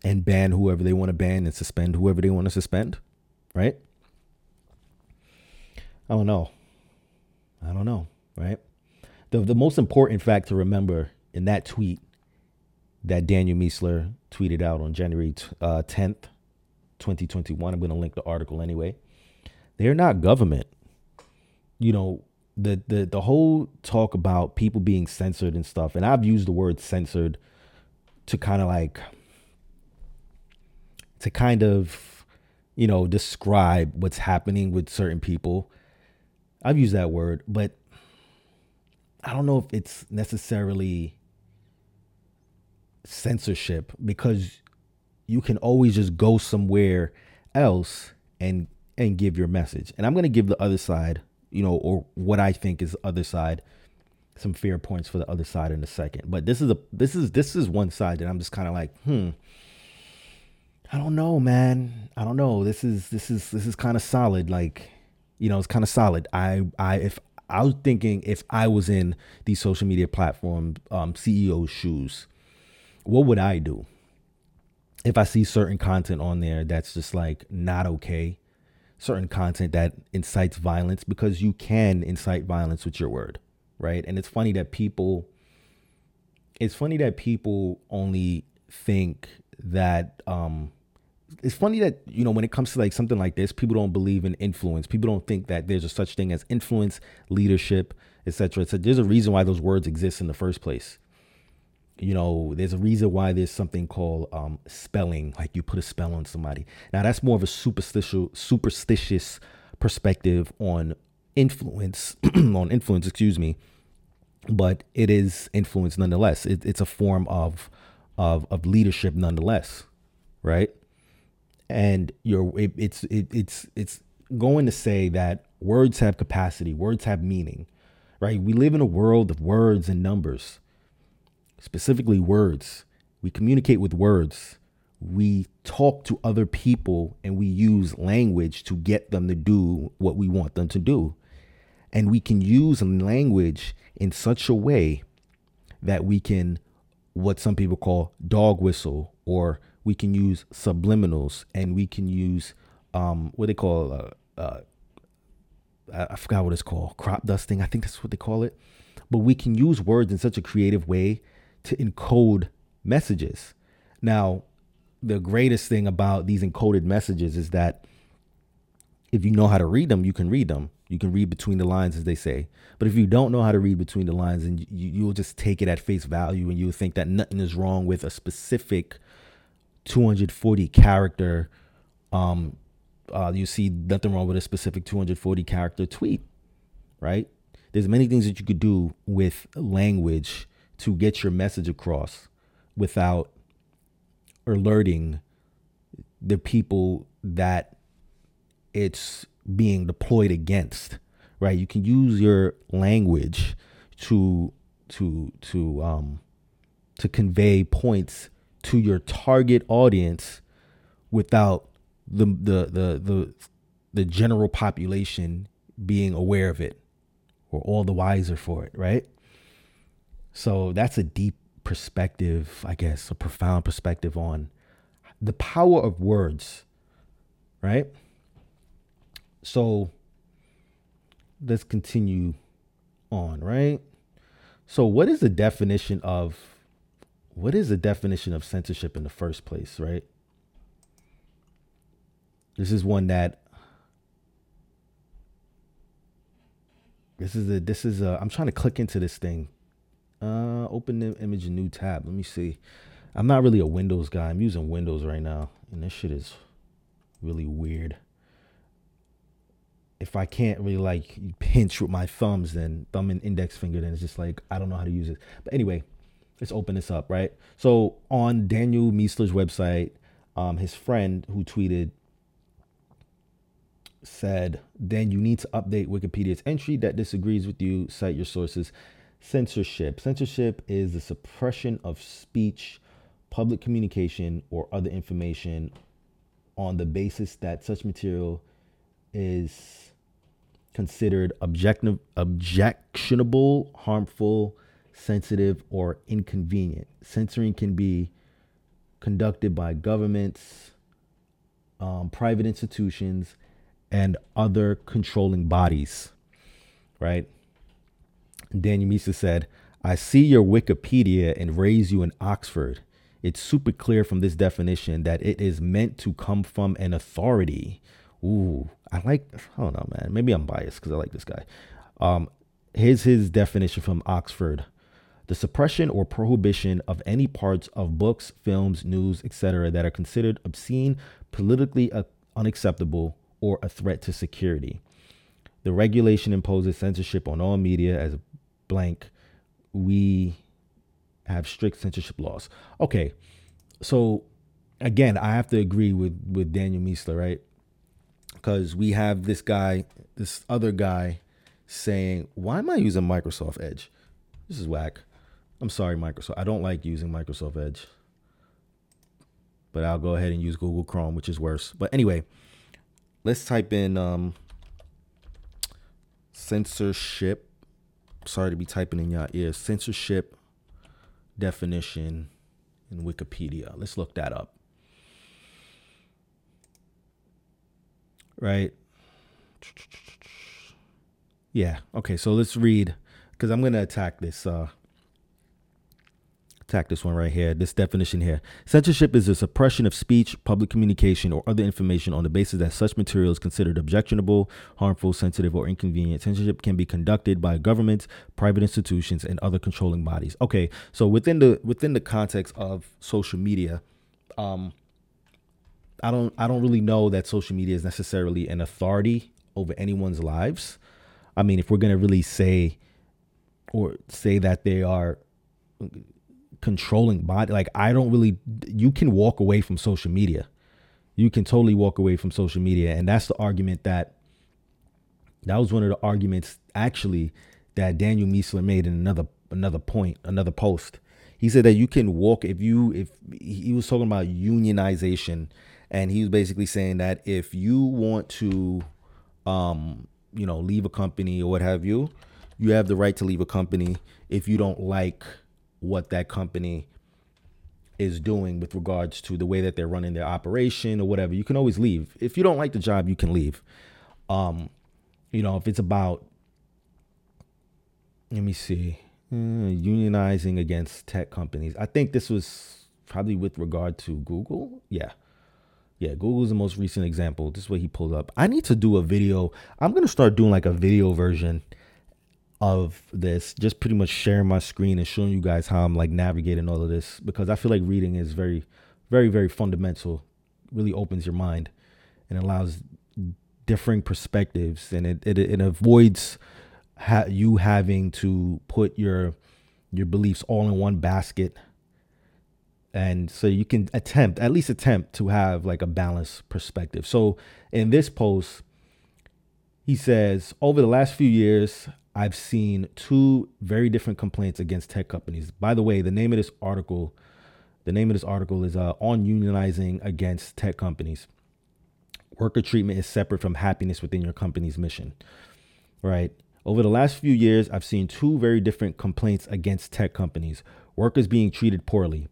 and ban whoever they want to ban and suspend whoever they want to suspend, right? I don't know. I don't know, right? The the most important fact to remember in that tweet that Daniel Miessler tweeted out on January uh, 10th, 2021. I'm going to link the article anyway. They're not government. You know, the the the whole talk about people being censored and stuff, and I've used the word censored to kind of like to kind of you know describe what's happening with certain people. I've used that word, but I don't know if it's necessarily censorship because you can always just go somewhere else and and give your message. And I'm going to give the other side you know, or what I think is other side, some fair points for the other side in a second. But this is a this is this is one side that I'm just kind of like, hmm. I don't know, man. I don't know. This is this is this is kind of solid. Like, you know, it's kind of solid. I I if I was thinking if I was in these social media platform um, CEO shoes, what would I do? If I see certain content on there that's just like not okay, certain content that incites violence, because you can incite violence with your word, right? And it's funny that people, it's funny that people only think that um, it's funny that you know when it comes to like something like this people don't believe in influence. People don't think that there's a such thing as influence leadership etc so there's a reason why those words exist in the first place. You know there's a reason why there's something called um, spelling like you put a spell on somebody. Now that's more of a superstitious superstitious perspective on influence *clears throat* on influence excuse me but it is influence nonetheless. It, it's a form of of of leadership nonetheless right and you're it, it's it, it's it's going to say that words have capacity words have meaning right? We live in a world of words and numbers specifically words. We communicate with words. We talk to other people and we use language to get them to do what we want them to do. And we can use language in such a way that we can what some people call dog whistle or we can use subliminals and we can use um, what they call uh, uh, I forgot what it's called crop dusting I think that's what they call it. But we can use words in such a creative way to encode messages. Now the greatest thing about these encoded messages is that if you know how to read them you can read them. You can read between the lines as they say. But if you don't know how to read between the lines and you, you'll just take it at face value and you'll think that nothing is wrong with a specific 240 character um uh, you see nothing wrong with a specific 240 character tweet right? There's many things that you could do with language to get your message across without alerting the people that it's being deployed against right? You can use your language to to to um to convey points to your target audience without the the the the, the general population being aware of it or all the wiser for it, right? So that's a deep perspective, I guess, a profound perspective on the power of words, right? So let's continue on, right? So, what is the definition of what is the definition of censorship in the first place, right? This is one that this is a this is a I'm trying to click into this thing. Uh open the image a new tab. Let me see. I'm not really a Windows guy. I'm using Windows right now. And this shit is really weird. If I can't really like pinch with my thumbs, then thumb and index finger, then it's just like I don't know how to use it. But anyway, let's open this up, right? So on Daniel Miessler's website, um, his friend who tweeted said, then you need to update Wikipedia's entry that disagrees with you. Cite your sources. Censorship. Censorship is the suppression of speech, public communication, or other information on the basis that such material is considered objective, objectionable, harmful, sensitive, or inconvenient. Censoring can be conducted by governments, um, private institutions, and other controlling bodies, right? Daniel Miessler said, I see your Wikipedia and raise you in Oxford. It's super clear from this definition that it is meant to come from an authority. Ooh, I like, I don't know, man. Maybe I'm biased because I like this guy. Um, here's his definition from Oxford the suppression or prohibition of any parts of books, films, news, etc., that are considered obscene, politically uh, unacceptable, or a threat to security. The regulation imposes censorship on all media as a blank. We have strict censorship laws. Okay, so again, I have to agree with with Daniel Miessler, right? Because we have this guy, this other guy, saying, "Why am I using Microsoft Edge? This is whack." I'm sorry, Microsoft. I don't like using Microsoft Edge. but I'll go ahead and use Google Chrome, which is worse. But anyway, let's type in um, censorship. Sorry to be typing in your ears. Censorship definition in Wikipedia. Let's look that up. Right. Yeah. Okay. So let's read because I'm going to attack this uh, attack this one right here, this definition here. Censorship is the suppression of speech, public communication, or other information on the basis that such material is considered objectionable, harmful, sensitive, or inconvenient. Censorship can be conducted by governments, private institutions, and other controlling bodies. Okay, so within the within the context of social media, um, I don't I don't really know that social media is necessarily an authority over anyone's lives. I mean, if we're gonna really say or say that they are controlling body. Like I don't really you can walk away from social media. You can totally walk away from social media. And that's the argument that that was one of the arguments actually that Daniel Miessler made in another another point, another post. He said that you can walk if you if he was talking about unionization and he was basically saying that if you want to um you know leave a company or what have you, you have the right to leave a company if you don't like what that company is doing with regards to the way that they're running their operation or whatever. You can always leave. If you don't like the job, you can leave. Um, you know, if it's about let me see, uh, unionizing against tech companies. I think this was probably with regard to Google. Yeah. Yeah, Google's the most recent example. This is what he pulled up. I need to do a video. I'm going to start doing like a video version of this, just pretty much sharing my screen and showing you guys how I'm like navigating all of this because I feel like reading is very, very, very fundamental. Really opens your mind and allows differing perspectives and it, it, it avoids ha- you having to put your your beliefs all in one basket and so you can attempt at least attempt to have like a balanced perspective so in this post he says over the last few years I've seen two very different complaints against tech companies. By the way, the name of this article, the name of this article is uh, on unionizing against tech companies. Worker treatment is separate from happiness within your company's mission. Right. Over the last few years, I've seen two very different complaints against tech companies. Workers being treated poorly.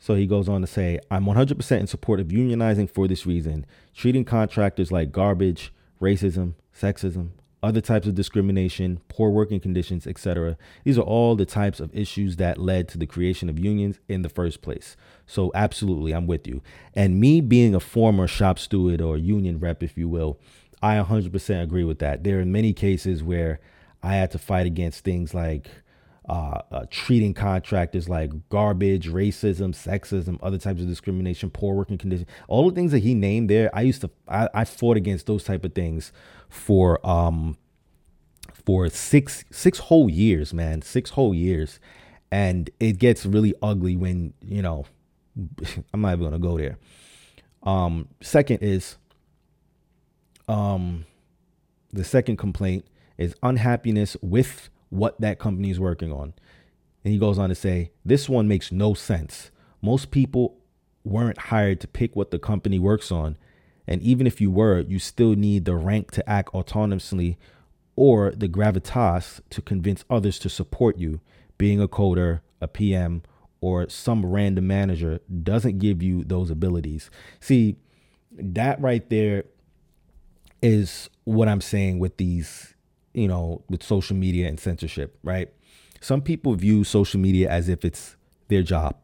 So he goes on to say, I'm 100% in support of unionizing for this reason. Treating contractors like garbage, racism, sexism, other types of discrimination, poor working conditions, etc. These are all the types of issues that led to the creation of unions in the first place. So, absolutely, I'm with you. And me being a former shop steward or union rep, if you will, I 100% agree with that. There are many cases where I had to fight against things like uh, uh, treating contractors like garbage, racism, sexism, other types of discrimination, poor working conditions, all the things that he named there. I used to, I, I fought against those type of things for um for six six whole years, man, six whole years, and it gets really ugly when you know. *laughs* I'm not even gonna go there. Um, second is um, the second complaint is unhappiness with what that company is working on. And he goes on to say, This one makes no sense. Most people weren't hired to pick what the company works on. And even if you were, you still need the rank to act autonomously or the gravitas to convince others to support you. Being a coder, a PM, or some random manager doesn't give you those abilities. See, that right there is what I'm saying with these you know, with social media and censorship, right? Some people view social media as if it's their job,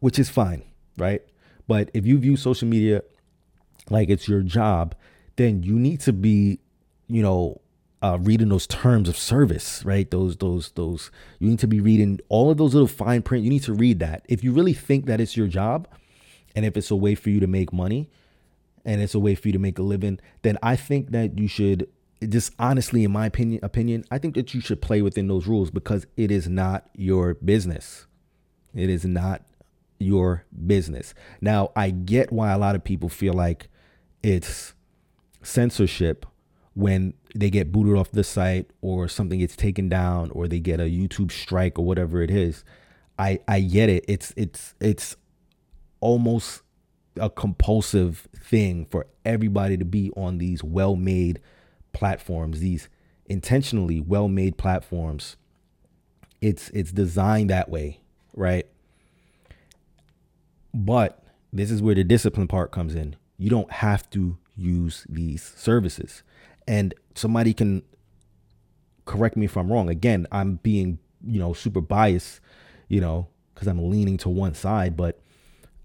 which is fine, right? But if you view social media like it's your job, then you need to be, you know, uh, reading those terms of service, right? Those, those, those. You need to be reading all of those little fine print. You need to read that. If you really think that it's your job, and if it's a way for you to make money, and it's a way for you to make a living, then I think that you should just honestly, in my opinion, opinion, I think that you should play within those rules because it is not your business. It is not your business. Now, I get why a lot of people feel like it's censorship when they get booted off the site or something gets taken down or they get a YouTube strike or whatever it is. I I get it. It's it's it's almost a compulsive thing for everybody to be on these well-made platforms, these intentionally well-made platforms. It's it's designed that way, right? But this is where the discipline part comes in. You don't have to use these services. And somebody can correct me if I'm wrong. Again, I'm being, you know, super biased, you know, because I'm leaning to one side, but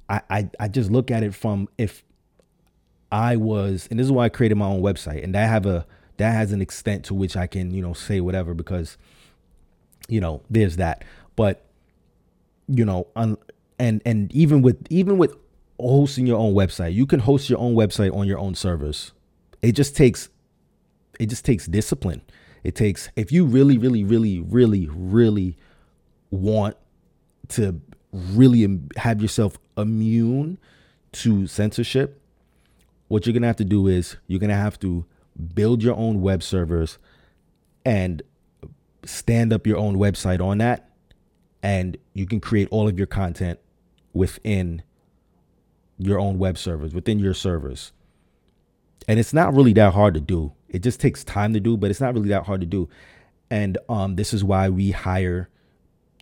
I, I I just look at it from if I was, and this is why I created my own website, and I have a that has an extent to which I can, you know, say whatever because, you know, there's that. But, you know, un, and and even with even with hosting your own website, you can host your own website on your own servers. It just takes it just takes discipline. It takes if you really, really, really, really, really want to really have yourself immune to censorship, what you're gonna have to do is you're gonna have to build your own web servers and stand up your own website on that and you can create all of your content within your own web servers within your servers. And it's not really that hard to do. It just takes time to do but it's not really that hard to do. And um, this is why we hire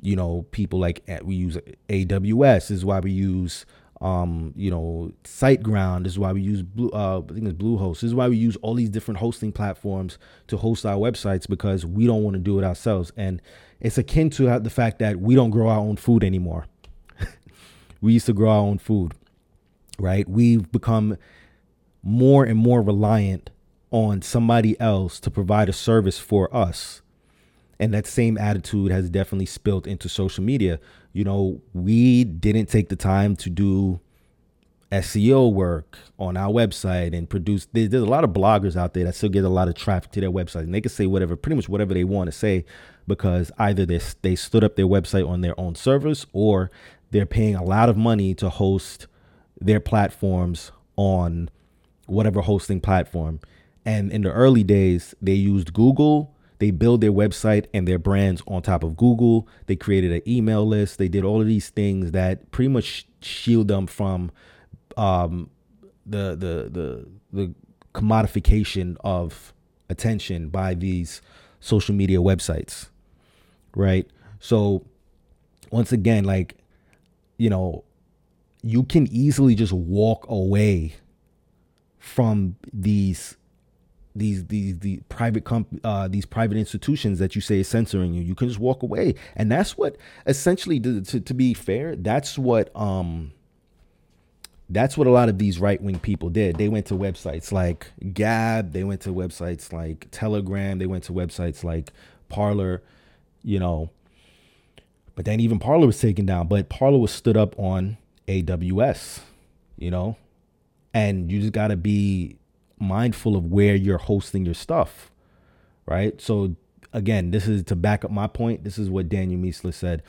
you know people like we use aws this is why we use um, you know, SiteGround. Is why we use Blue. Uh, I think it's Bluehost. This is why we use all these different hosting platforms to host our websites because we don't want to do it ourselves. And it's akin to the fact that we don't grow our own food anymore. *laughs* we used to grow our own food, right? We've become more and more reliant on somebody else to provide a service for us. And that same attitude has definitely spilled into social media you know, we didn't take the time to do SEO work on our website and produce. There's, a lot of bloggers out there that still get a lot of traffic to their website, and they can say whatever, pretty much whatever they want to say, because either they they stood up their website on their own servers or they're paying a lot of money to host their platforms on whatever hosting platform. And in the early days, they used Google they build their website and their brands on top of Google. They created an email list. They did all of these things that pretty much shield them from um, the the the the commodification of attention by these social media websites, right? So once again, like you know, you can easily just walk away from these these these the private comp uh, these private institutions that you say is censoring you. You can just walk away. And that's what essentially to, to, to be fair that's what um that's what a lot of these right-wing people did. They went to websites like gab they went to websites like telegram they went to websites like parler you know. But then even parler was taken down. But parler was stood up on aws you know? And you just got to be mindful of where you're hosting your stuff, right? So again, this is to back up my point. This is what Daniel Miessler said.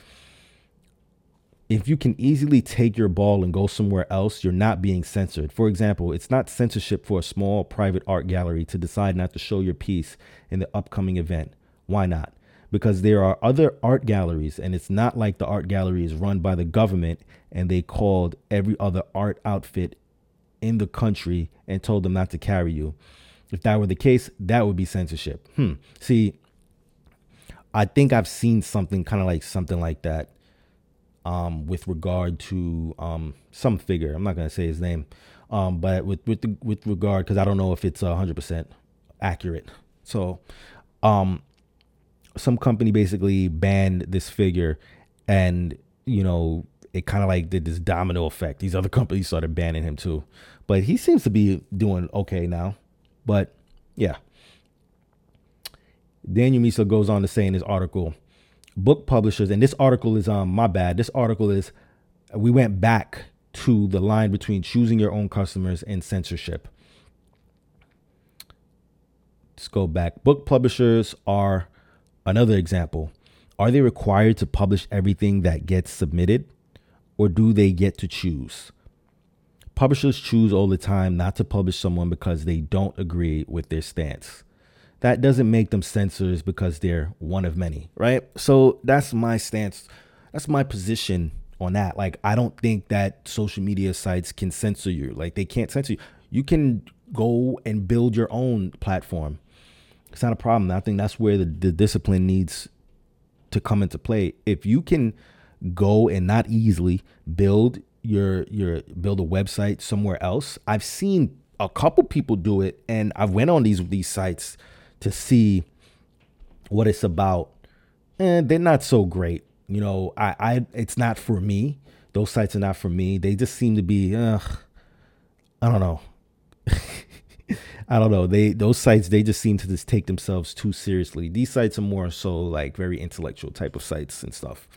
If you can easily take your ball and go somewhere else, you're not being censored. For example, it's not censorship for a small private art gallery to decide not to show your piece in the upcoming event. Why not? Because there are other art galleries, and it's not like the art gallery is run by the government and they called every other art outfit in the country and told them not to carry you. If that were the case, that would be censorship. Hmm. See, I think I've seen something kind of like something like that um, with regard to um, some figure. I'm not gonna say his name, um, but with with the, with regard because I don't know if it's hundred percent accurate. So, um, some company basically banned this figure, and you know it kind of like did this domino effect. These other companies started banning him too. But he seems to be doing okay now. But yeah. Daniel Miessler goes on to say in his article, book publishers, and this article is um my bad. This article is we went back to the line between choosing your own customers and censorship. Let's go back. Book publishers are another example. Are they required to publish everything that gets submitted? Or do they get to choose? Publishers choose all the time not to publish someone because they don't agree with their stance. That doesn't make them censors because they're one of many, right? So that's my stance. That's my position on that. Like I don't think that social media sites can censor you. Like they can't censor you. You can go and build your own platform. It's not a problem. I think that's where the, the discipline needs to come into play. If you can go and not easily build your your build a website somewhere else. I've seen a couple people do it and I've went on these these sites to see what it's about. And they're not so great. You know, I I it's not for me. Those sites are not for me. They just seem to be uh I don't know. *laughs* I don't know. They those sites they just seem to just take themselves too seriously. These sites are more so like very intellectual type of sites and stuff.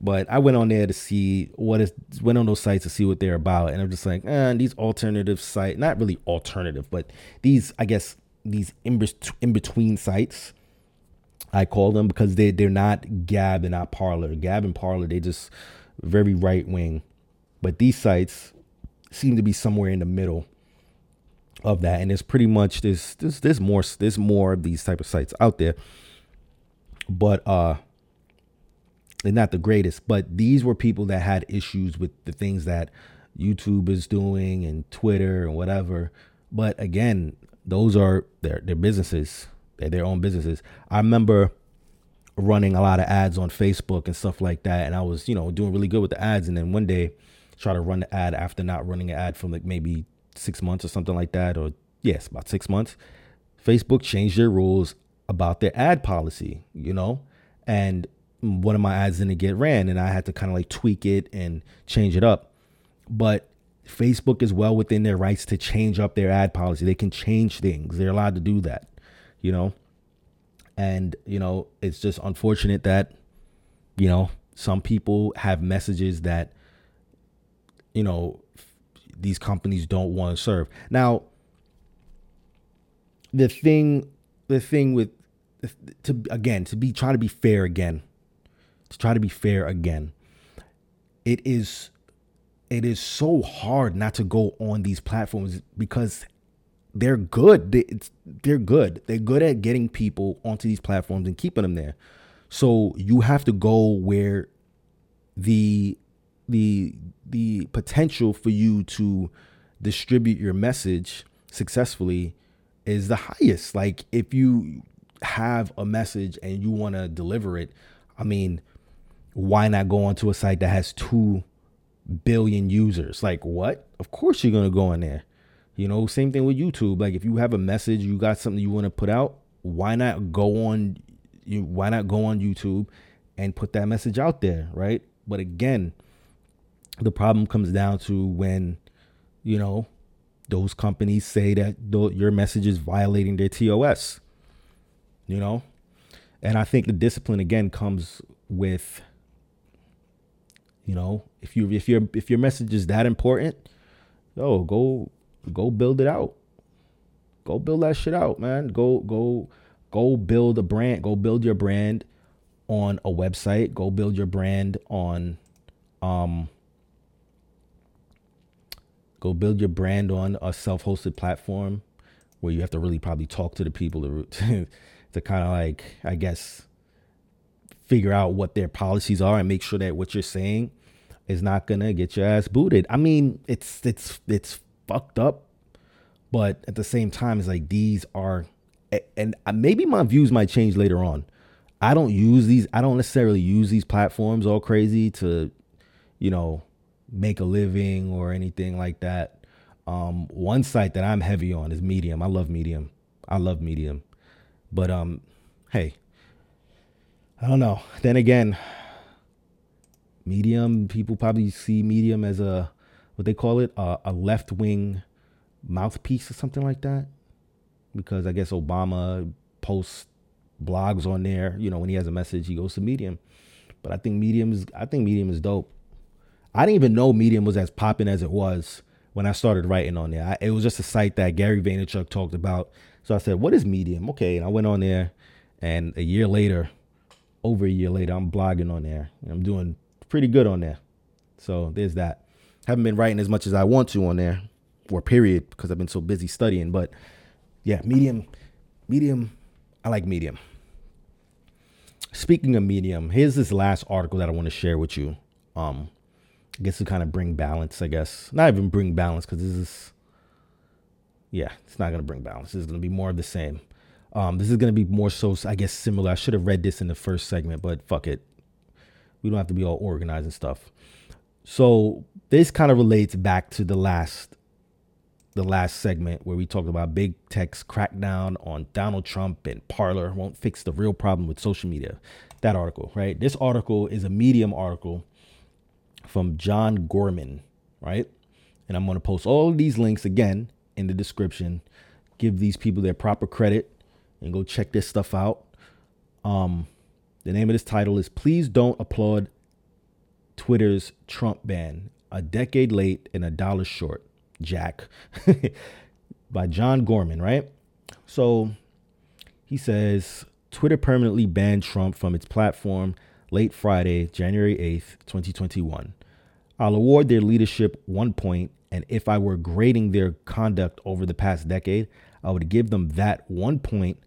But I went on there to see what is went on those sites to see what they're about, and I'm just like, eh, these alternative site, not really alternative, but these I guess these in, in between sites. I call them because they they're not Gab and not Parler. Gab and Parler they just very right wing, but these sites seem to be somewhere in the middle of that, and it's pretty much this this there's more there's more of these type of sites out there, but uh they're not the greatest, but these were people that had issues with the things that YouTube is doing and Twitter and whatever. But again, those are their their businesses. They're their own businesses. I remember running a lot of ads on Facebook and stuff like that, and I was, you know, doing really good with the ads. And then one day, try to run the ad after not running an ad for like maybe six months or something like that, or yes, about six months. Facebook changed their rules about their ad policy, you know, and one of my ads didn't get ran and I had to kind of like tweak it and change it up. But Facebook is well within their rights to change up their ad policy. They can change things. They're allowed to do that, you know? And, you know, it's just unfortunate that, you know, some people have messages that, you know, these companies don't want to serve. Now, the thing, the thing with, to again, to be trying to be fair again, to try to be fair again. It is it is so hard not to go on these platforms because they're good. They, they're good. They're good at getting people onto these platforms and keeping them there. So you have to go where the the the potential for you to distribute your message successfully is the highest. Like if you have a message and you want to deliver it, I mean, why not go onto a site that has 2 billion users? Like, what? Of course you're going to go on there. You know, same thing with YouTube. Like, if you have a message, you got something you want to put out, why not go on you why not go on YouTube and put that message out there, right? But again, the problem comes down to when, you know, those companies say that your message is violating their TOS. You know? And I think the discipline again comes with you know, if you if your if your message is that important, yo, go go build it out. Go build that shit out, man. Go go go build a brand. Go build your brand on a website. Go build your brand on um go build your brand on a self-hosted platform where you have to really probably talk to the people to *laughs* to, to kind of like I guess figure out what their policies are and make sure that what you're saying is not gonna get your ass booted. I mean, it's it's it's fucked up, but at the same time, it's like these are, and maybe my views might change later on. I don't use these. I don't necessarily use these platforms all crazy to, you know, make a living or anything like that. Um, one site that I'm heavy on is Medium. I love Medium. I love Medium, but um, hey, I don't know. Then again, Medium, people probably see Medium as a what they call it, a, a left wing mouthpiece or something like that. Because I guess Obama posts blogs on there. You know, when he has a message, he goes to Medium. But I think Medium is I think Medium is dope. I didn't even know Medium was as popping as it was when I started writing on there. I, it was just a site that Gary Vaynerchuk talked about. So I said, "What is Medium?" Okay, and I went on there, and a year later, over a year later, I'm blogging on there. I'm doing pretty good on there. So there's that. Haven't been writing as much as I want to on there, or period, because I've been so busy studying. But yeah, medium, medium. I like medium. Speaking of medium, here's this last article that I want to share with you. Um, I guess to kind of bring balance, I guess. Not even bring balance because this is, yeah, it's not to bring balance. This is going to be more of the same. Um, this is to be more so, I guess, similar. I should have read this in the first segment, but fuck it. We don't have to be all organized and stuff. So this kind of relates back to the last the last segment where we talked about big tech's crackdown on Donald Trump and Parler won't fix the real problem with social media. That article, right? This article is a Medium article from John Gorman, right? And I'm going to post all these links again in the description. Give these people their proper credit and go check this stuff out. Um, the name of this title is Please Don't Applaud Twitter's Trump Ban, a decade late and a dollar short. Jack *laughs* by John Gorman, right? So he says Twitter permanently banned Trump from its platform late Friday, January 8th, 2021. I'll award their leadership one point, and if I were grading their conduct over the past decade, I would give them that one point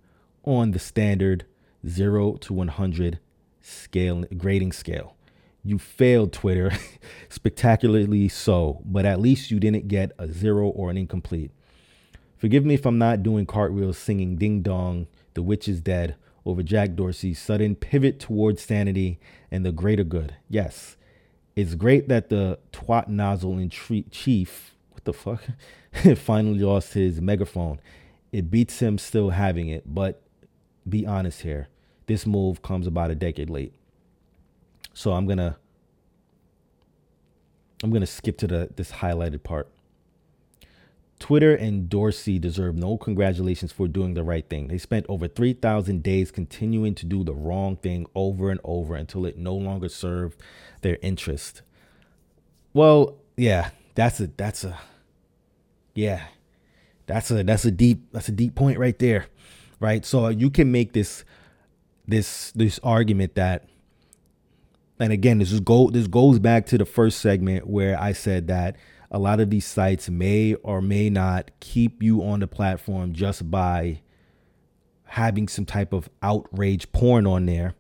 on the standard 0 to 100 scale grading scale. You failed Twitter, *laughs* spectacularly so, but at least you didn't get a zero or an incomplete. Forgive me if I'm not doing cartwheels singing Ding Dong, The Witch is Dead over Jack Dorsey's sudden pivot towards sanity and the greater good. Yes, it's great that the twat nozzle in tre- chief, what the fuck, *laughs* finally lost his megaphone. It beats him still having it, but be honest here. This move comes about a decade late. So I'm gonna I'm gonna skip to the this highlighted part. Twitter and Dorsey deserve no congratulations for doing the right thing. They spent over 3,000 days continuing to do the wrong thing over and over until it no longer served their interest. Well, yeah, that's a that's a yeah. That's a that's a deep that's a deep point right there. Right? So you can make this this this argument that and again, this is go this goes back to the first segment where I said that a lot of these sites may or may not keep you on the platform just by having some type of outrage porn on there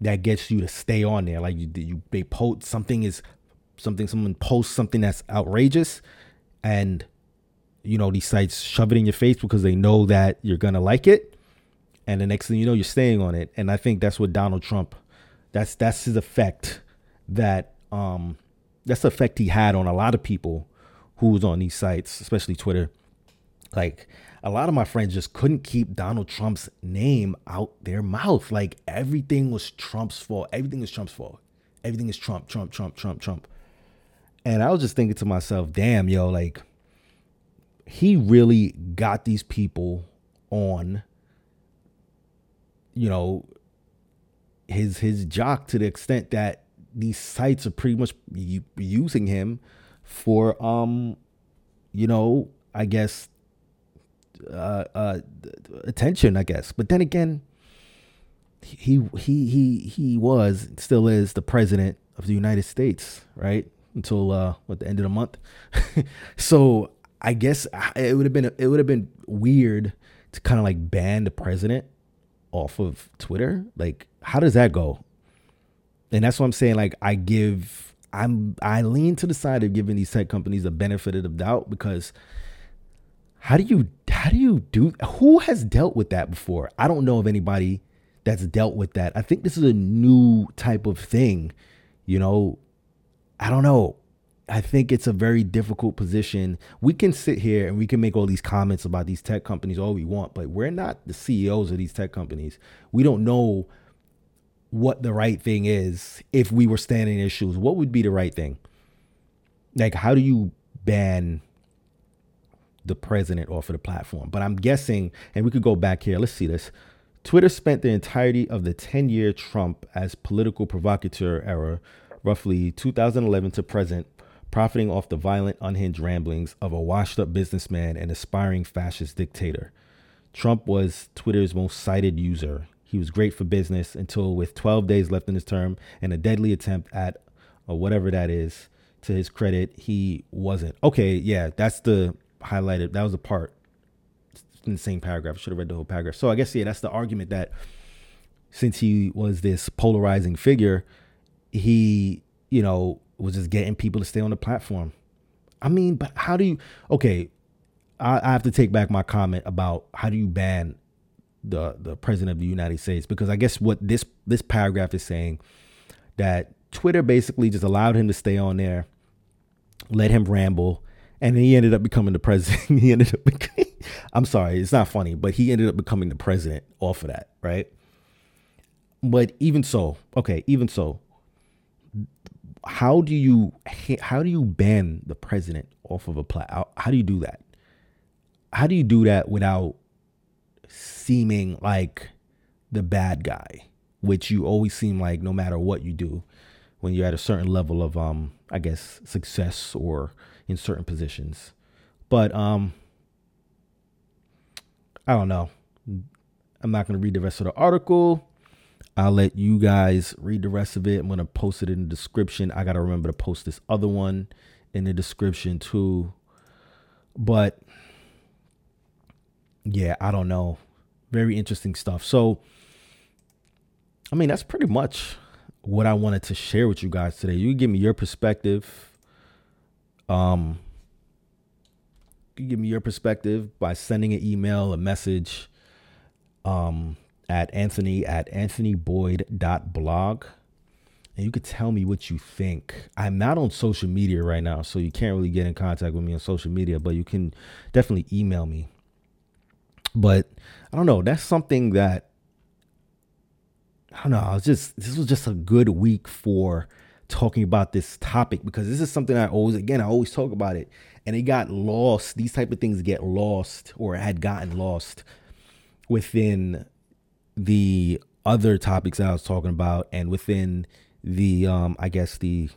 that gets you to stay on there. Like you, you they post something is something someone posts something that's outrageous, and you know these sites shove it in your face because they know that you're gonna like it, and the next thing you know you're staying on it. And I think that's what Donald Trump that's that's his effect that um that's the effect he had on a lot of people who was on these sites, especially Twitter. Like a lot of my friends just couldn't keep Donald Trump's name out their mouth. Like everything was Trump's fault. Everything is Trump's fault. Everything is Trump, Trump, Trump, Trump, Trump. And I was just thinking to myself, damn, yo, like he really got these people on, you know, his his jock to the extent that these sites are pretty much using him for um you know i guess uh, uh attention i guess. But then again he he he he was still is the president of the united states right? Until uh what the end of the month. *laughs* So i guess it would have been it would have been weird to kind of like ban the president off of twitter like how does that go? And that's what I'm saying. Like I give, I'm I lean to the side of giving these tech companies the benefit of the doubt because how do you how do you do who has dealt with that before? I don't know of anybody that's dealt with that. I think this is a new type of thing. You know, I don't know. I think it's a very difficult position. We can sit here and we can make all these comments about these tech companies all we want, but we're not the CEOs of these tech companies. We don't know what the right thing is if we were standing in their shoes. What would be the right thing? Like, how do you ban the president off of the platform? But I'm guessing, and we could go back here. Let's see this. Twitter spent the entirety of the 10 year Trump as political provocateur era, roughly 2011 to present, profiting off the violent, unhinged ramblings of a washed up businessman and aspiring fascist dictator. Trump was Twitter's most cited user. He was great for business until, with 12 days left in his term and a deadly attempt at or whatever that is, to his credit, he wasn't. Okay, yeah, that's the highlighted. That was the part in the same paragraph. I should have read the whole paragraph. So I guess yeah, that's the argument that since he was this polarizing figure, he you know was just getting people to stay on the platform. I mean, but how do you? Okay, I, I have to take back my comment about how do you ban the the president of the United States because I guess what this this paragraph is saying that Twitter basically just allowed him to stay on there, let him ramble, and he ended up becoming the president. *laughs* he ended up. Becoming, I'm sorry, it's not funny, but he ended up becoming the president off of that, right? But even so, okay, even so, how do you how do you ban the president off of a plat? How do you do that? How do you do that without seeming like the bad guy, which you always seem like no matter what you do when you're at a certain level of um I guess success or in certain positions. But um I don't know. I'm not going to read the rest of the article. I'll let you guys read the rest of it. I'm going to post it in the description. I got to remember to post this other one in the description too. But yeah, I don't know. Very interesting stuff. So, I mean, that's pretty much what I wanted to share with you guys today. You give me your perspective. Um, you give me your perspective by sending an email, a message, um, at Anthony at anthonyboyd.blog. And you could tell me what you think. I'm not on social media right now, so you can't really get in contact with me on social media, but you can definitely email me. But I don't know. That's something that I don't know. I was just this was just a good week for talking about this topic because this is something I always again I always talk about it and it got lost. These type of things get lost or had gotten lost within the other topics I was talking about and within the um I guess the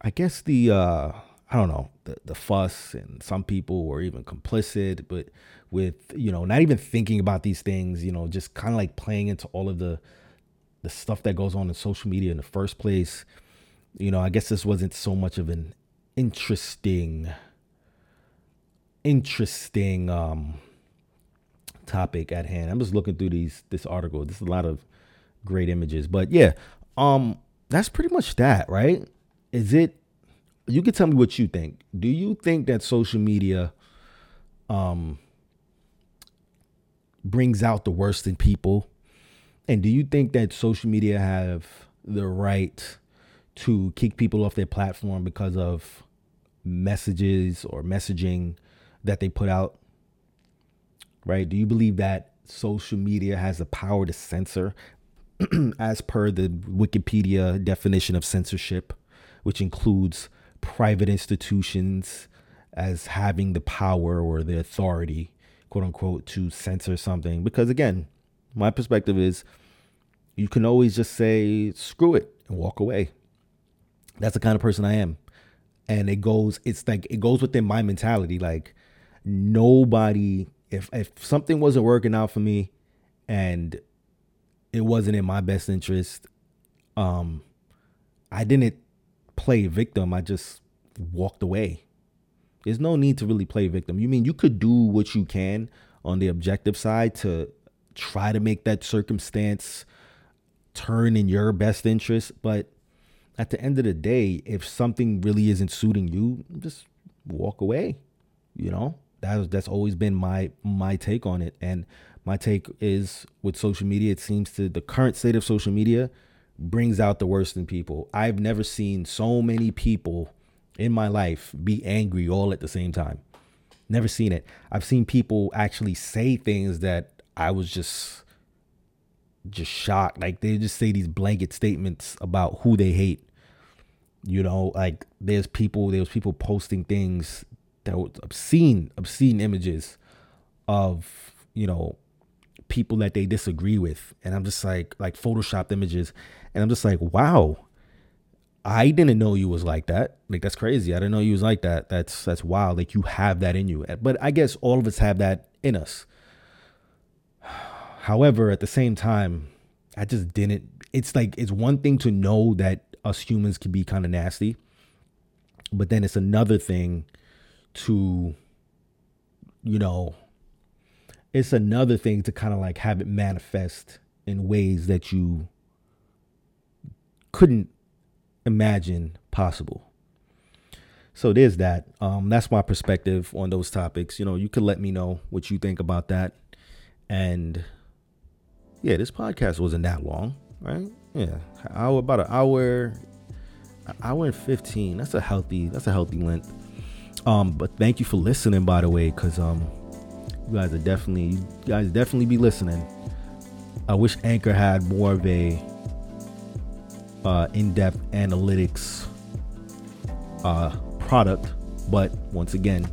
I guess the uh I don't know, the, the fuss and some people were even complicit, but with, you know, not even thinking about these things, you know, just kind of like playing into all of the the stuff that goes on in social media in the first place. You know, I guess this wasn't so much of an interesting interesting um topic at hand. I'm just looking through these this article. There's a lot of great images. But yeah, um that's pretty much that, right? Is it you can tell me what you think. Do you think that social media um brings out the worst in people? And do you think that social media have the right to kick people off their platform because of messages or messaging that they put out? Right? Do you believe that social media has the power to censor *clears throat* as per the Wikipedia definition of censorship, which includes private institutions as having the power or the authority, quote unquote, to censor something. Because again, my perspective is you can always just say, screw it and walk away. That's the kind of person I am. And it goes, it's like, it goes within my mentality. Like, nobody, if, if something wasn't working out for me and it wasn't in my best interest, um, I didn't play victim. I just walked away. There's no need to really play victim. You mean you could do what you can on the objective side to try to make that circumstance turn in your best interest, but at the end of the day, if something really isn't suiting you, just walk away. You know, that's that's always been my my take on it. And my take is with social media, it seems to the current state of social media brings out the worst in people. I've never seen so many people in my life be angry all at the same time. Never seen it. I've seen people actually say things that I was just just shocked. Like they just say these blanket statements about who they hate. You know, like there's people there's people posting things that were obscene, obscene images of, you know, people that they disagree with. And I'm just like like photoshopped images and I'm just like, wow, I didn't know you was like that. Like that's crazy. I didn't know you was like that. That's that's wild. Like you have that in you. But I guess all of us have that in us. *sighs* However, at the same time, I just didn't. It's like it's one thing to know that us humans can be kind of nasty, but then it's another thing to, you know, it's another thing to kind of like have it manifest in ways that you couldn't imagine possible. So there's that. Um, that's my perspective on those topics. You know, you could let me know what you think about that. And yeah, this podcast wasn't that long, right? Yeah, hour about an hour, an hour and fifteen. That's a healthy. That's a healthy length. Um, but thank you for listening, by the way, because um, you guys are definitely, you guys definitely be listening. I wish Anchor had more of a uh, in-depth analytics uh, product, but once again,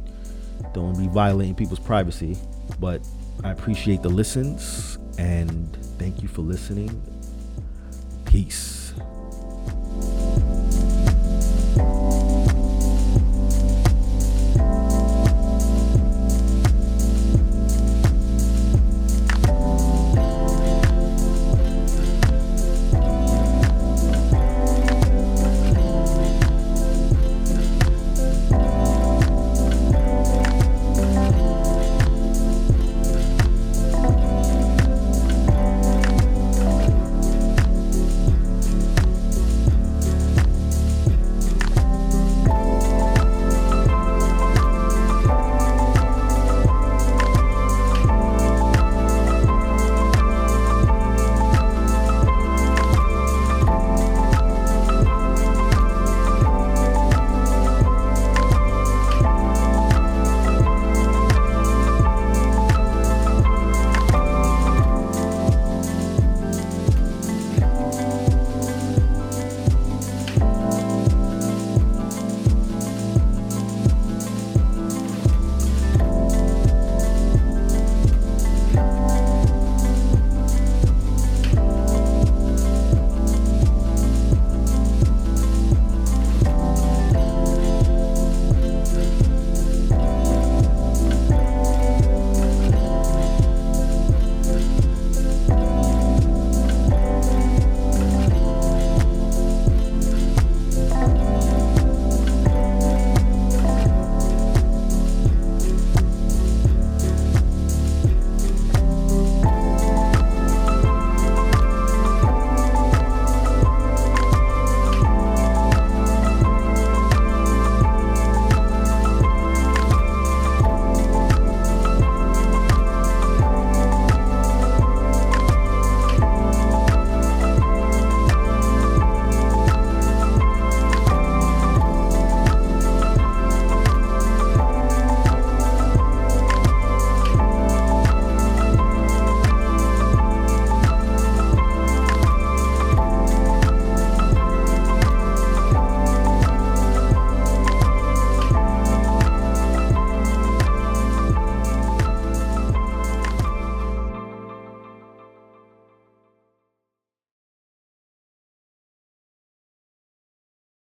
don't be violating people's privacy. But I appreciate the listens and thank you for listening. Peace.